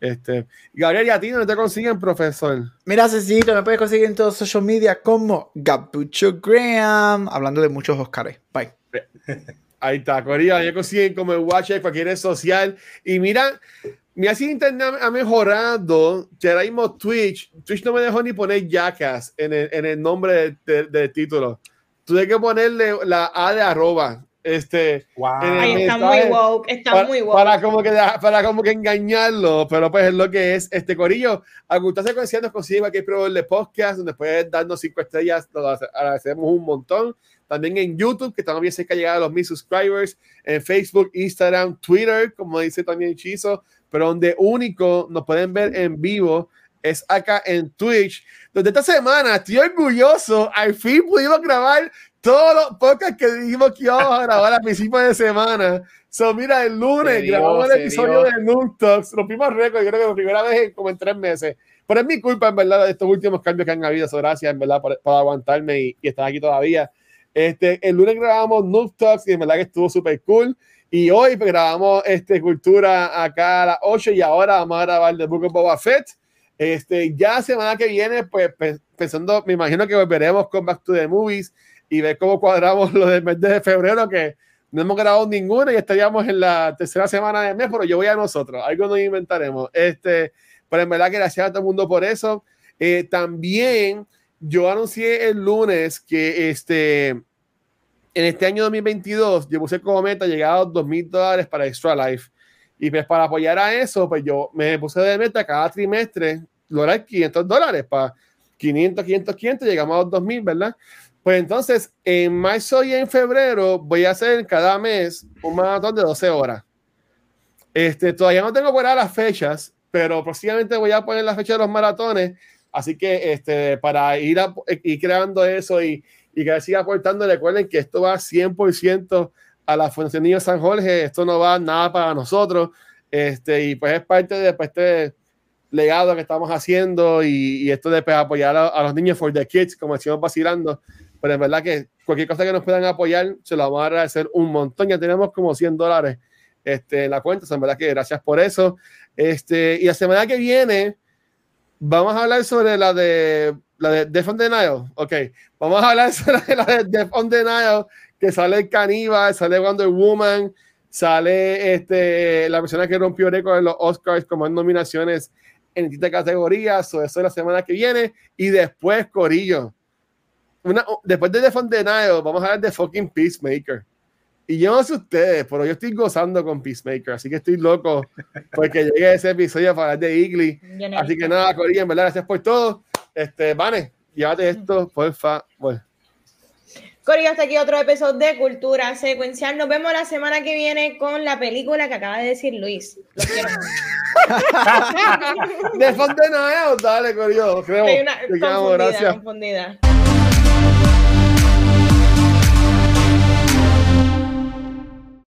Este, Gabriel, ¿y a ti no te consiguen, profesor? Mira, Cecito, me puedes conseguir en todos los social media como Gabucho Graham, hablando de muchos Oscars. Bye. Ahí está, Corea. Ya consiguen como el Watch cualquier red social. Y mira, mi así internet ha mejorado. Ahora mismo Twitch, Twitch no me dejó ni poner Jackass en el, en el nombre del título. Tuve que ponerle la A de arroba. Este, wow. está muy woke, está para, muy woke. Para como, que, para como que engañarlo, pero pues es lo que es. Este Corillo, a gustarse con nos consigue aquí probar de podcast, donde puedes darnos cinco estrellas, lo agradecemos un montón también en YouTube, que también cerca de llegar a los mil subscribers, en Facebook, Instagram, Twitter, como dice también Chizo, pero donde único nos pueden ver en vivo es acá en Twitch, donde esta semana estoy orgulloso, al fin pudimos grabar todos los podcasts que dijimos que íbamos a grabar a principios de semana. So, mira, el lunes grabamos el episodio de Noob Talks, récords, yo creo que la primera vez en como en tres meses. Pero es mi culpa, en verdad, de estos últimos cambios que han habido. So, gracias, en verdad, por, aguantarme y, y estar aquí todavía. Este, el lunes grabamos Noob Talks y en verdad que estuvo súper cool. Y hoy grabamos este, Cultura acá a las 8 y ahora vamos a grabar The Book of Boba Fett. Este, ya semana que viene, pues pensando, me imagino que volveremos con Back to the Movies y ver cómo cuadramos lo del mes de febrero, que no hemos grabado ninguna y estaríamos en la tercera semana del mes, pero yo voy a nosotros, algo nos inventaremos. Este, pero en verdad que gracias a todo el mundo por eso. Eh, también yo anuncié el lunes que este, en este año 2022 yo puse como meta llegar a los 2 mil dólares para Extra Life. Y pues para apoyar a eso, pues yo me puse de meta cada trimestre lograr 500 dólares para 500, 500, 500, llegamos a los 2000, ¿verdad? Pues entonces, en marzo y en febrero voy a hacer cada mes un maratón de 12 horas. Este, todavía no tengo por las fechas, pero próximamente voy a poner la fecha de los maratones. Así que este, para ir, a, ir creando eso y, y que siga aportando, recuerden que esto va 100% a la Fundación Niño San Jorge, esto no va nada para nosotros, este, y pues es parte de pues, este legado que estamos haciendo y, y esto de pues, apoyar a, a, los niños for the kids, como decimos vacilando, pero es verdad que cualquier cosa que nos puedan apoyar, se lo vamos a agradecer un montón, ya tenemos como 100 dólares este, en la cuenta, es verdad que gracias por eso, este, y la semana que viene vamos a hablar sobre la de la de Death on Denial. Ok, vamos a hablar sobre la de Death on Denial, que sale el caníbal, sale Wonder Woman, sale este, la persona que rompió récord en los Oscars como nominaciones en distintas categorías. So, eso es la semana que viene. Y después, Corillo. Una, después de Denial, vamos a hablar de fucking Peacemaker. Y yo no sé ustedes, pero yo estoy gozando con Peacemaker, así que estoy loco porque llegue ese episodio para hablar de Igly. Así que nada, Corillo, en verdad, gracias por todo. Este, Vane, llévate esto, por favor. Corillo, hasta aquí otro episodio de Cultura Secuencial. Nos vemos la semana que viene con la película que acaba de decir Luis. Lo quiero. de Fontenay, dale, Corillo. Creo. Hay una confundida, confundida.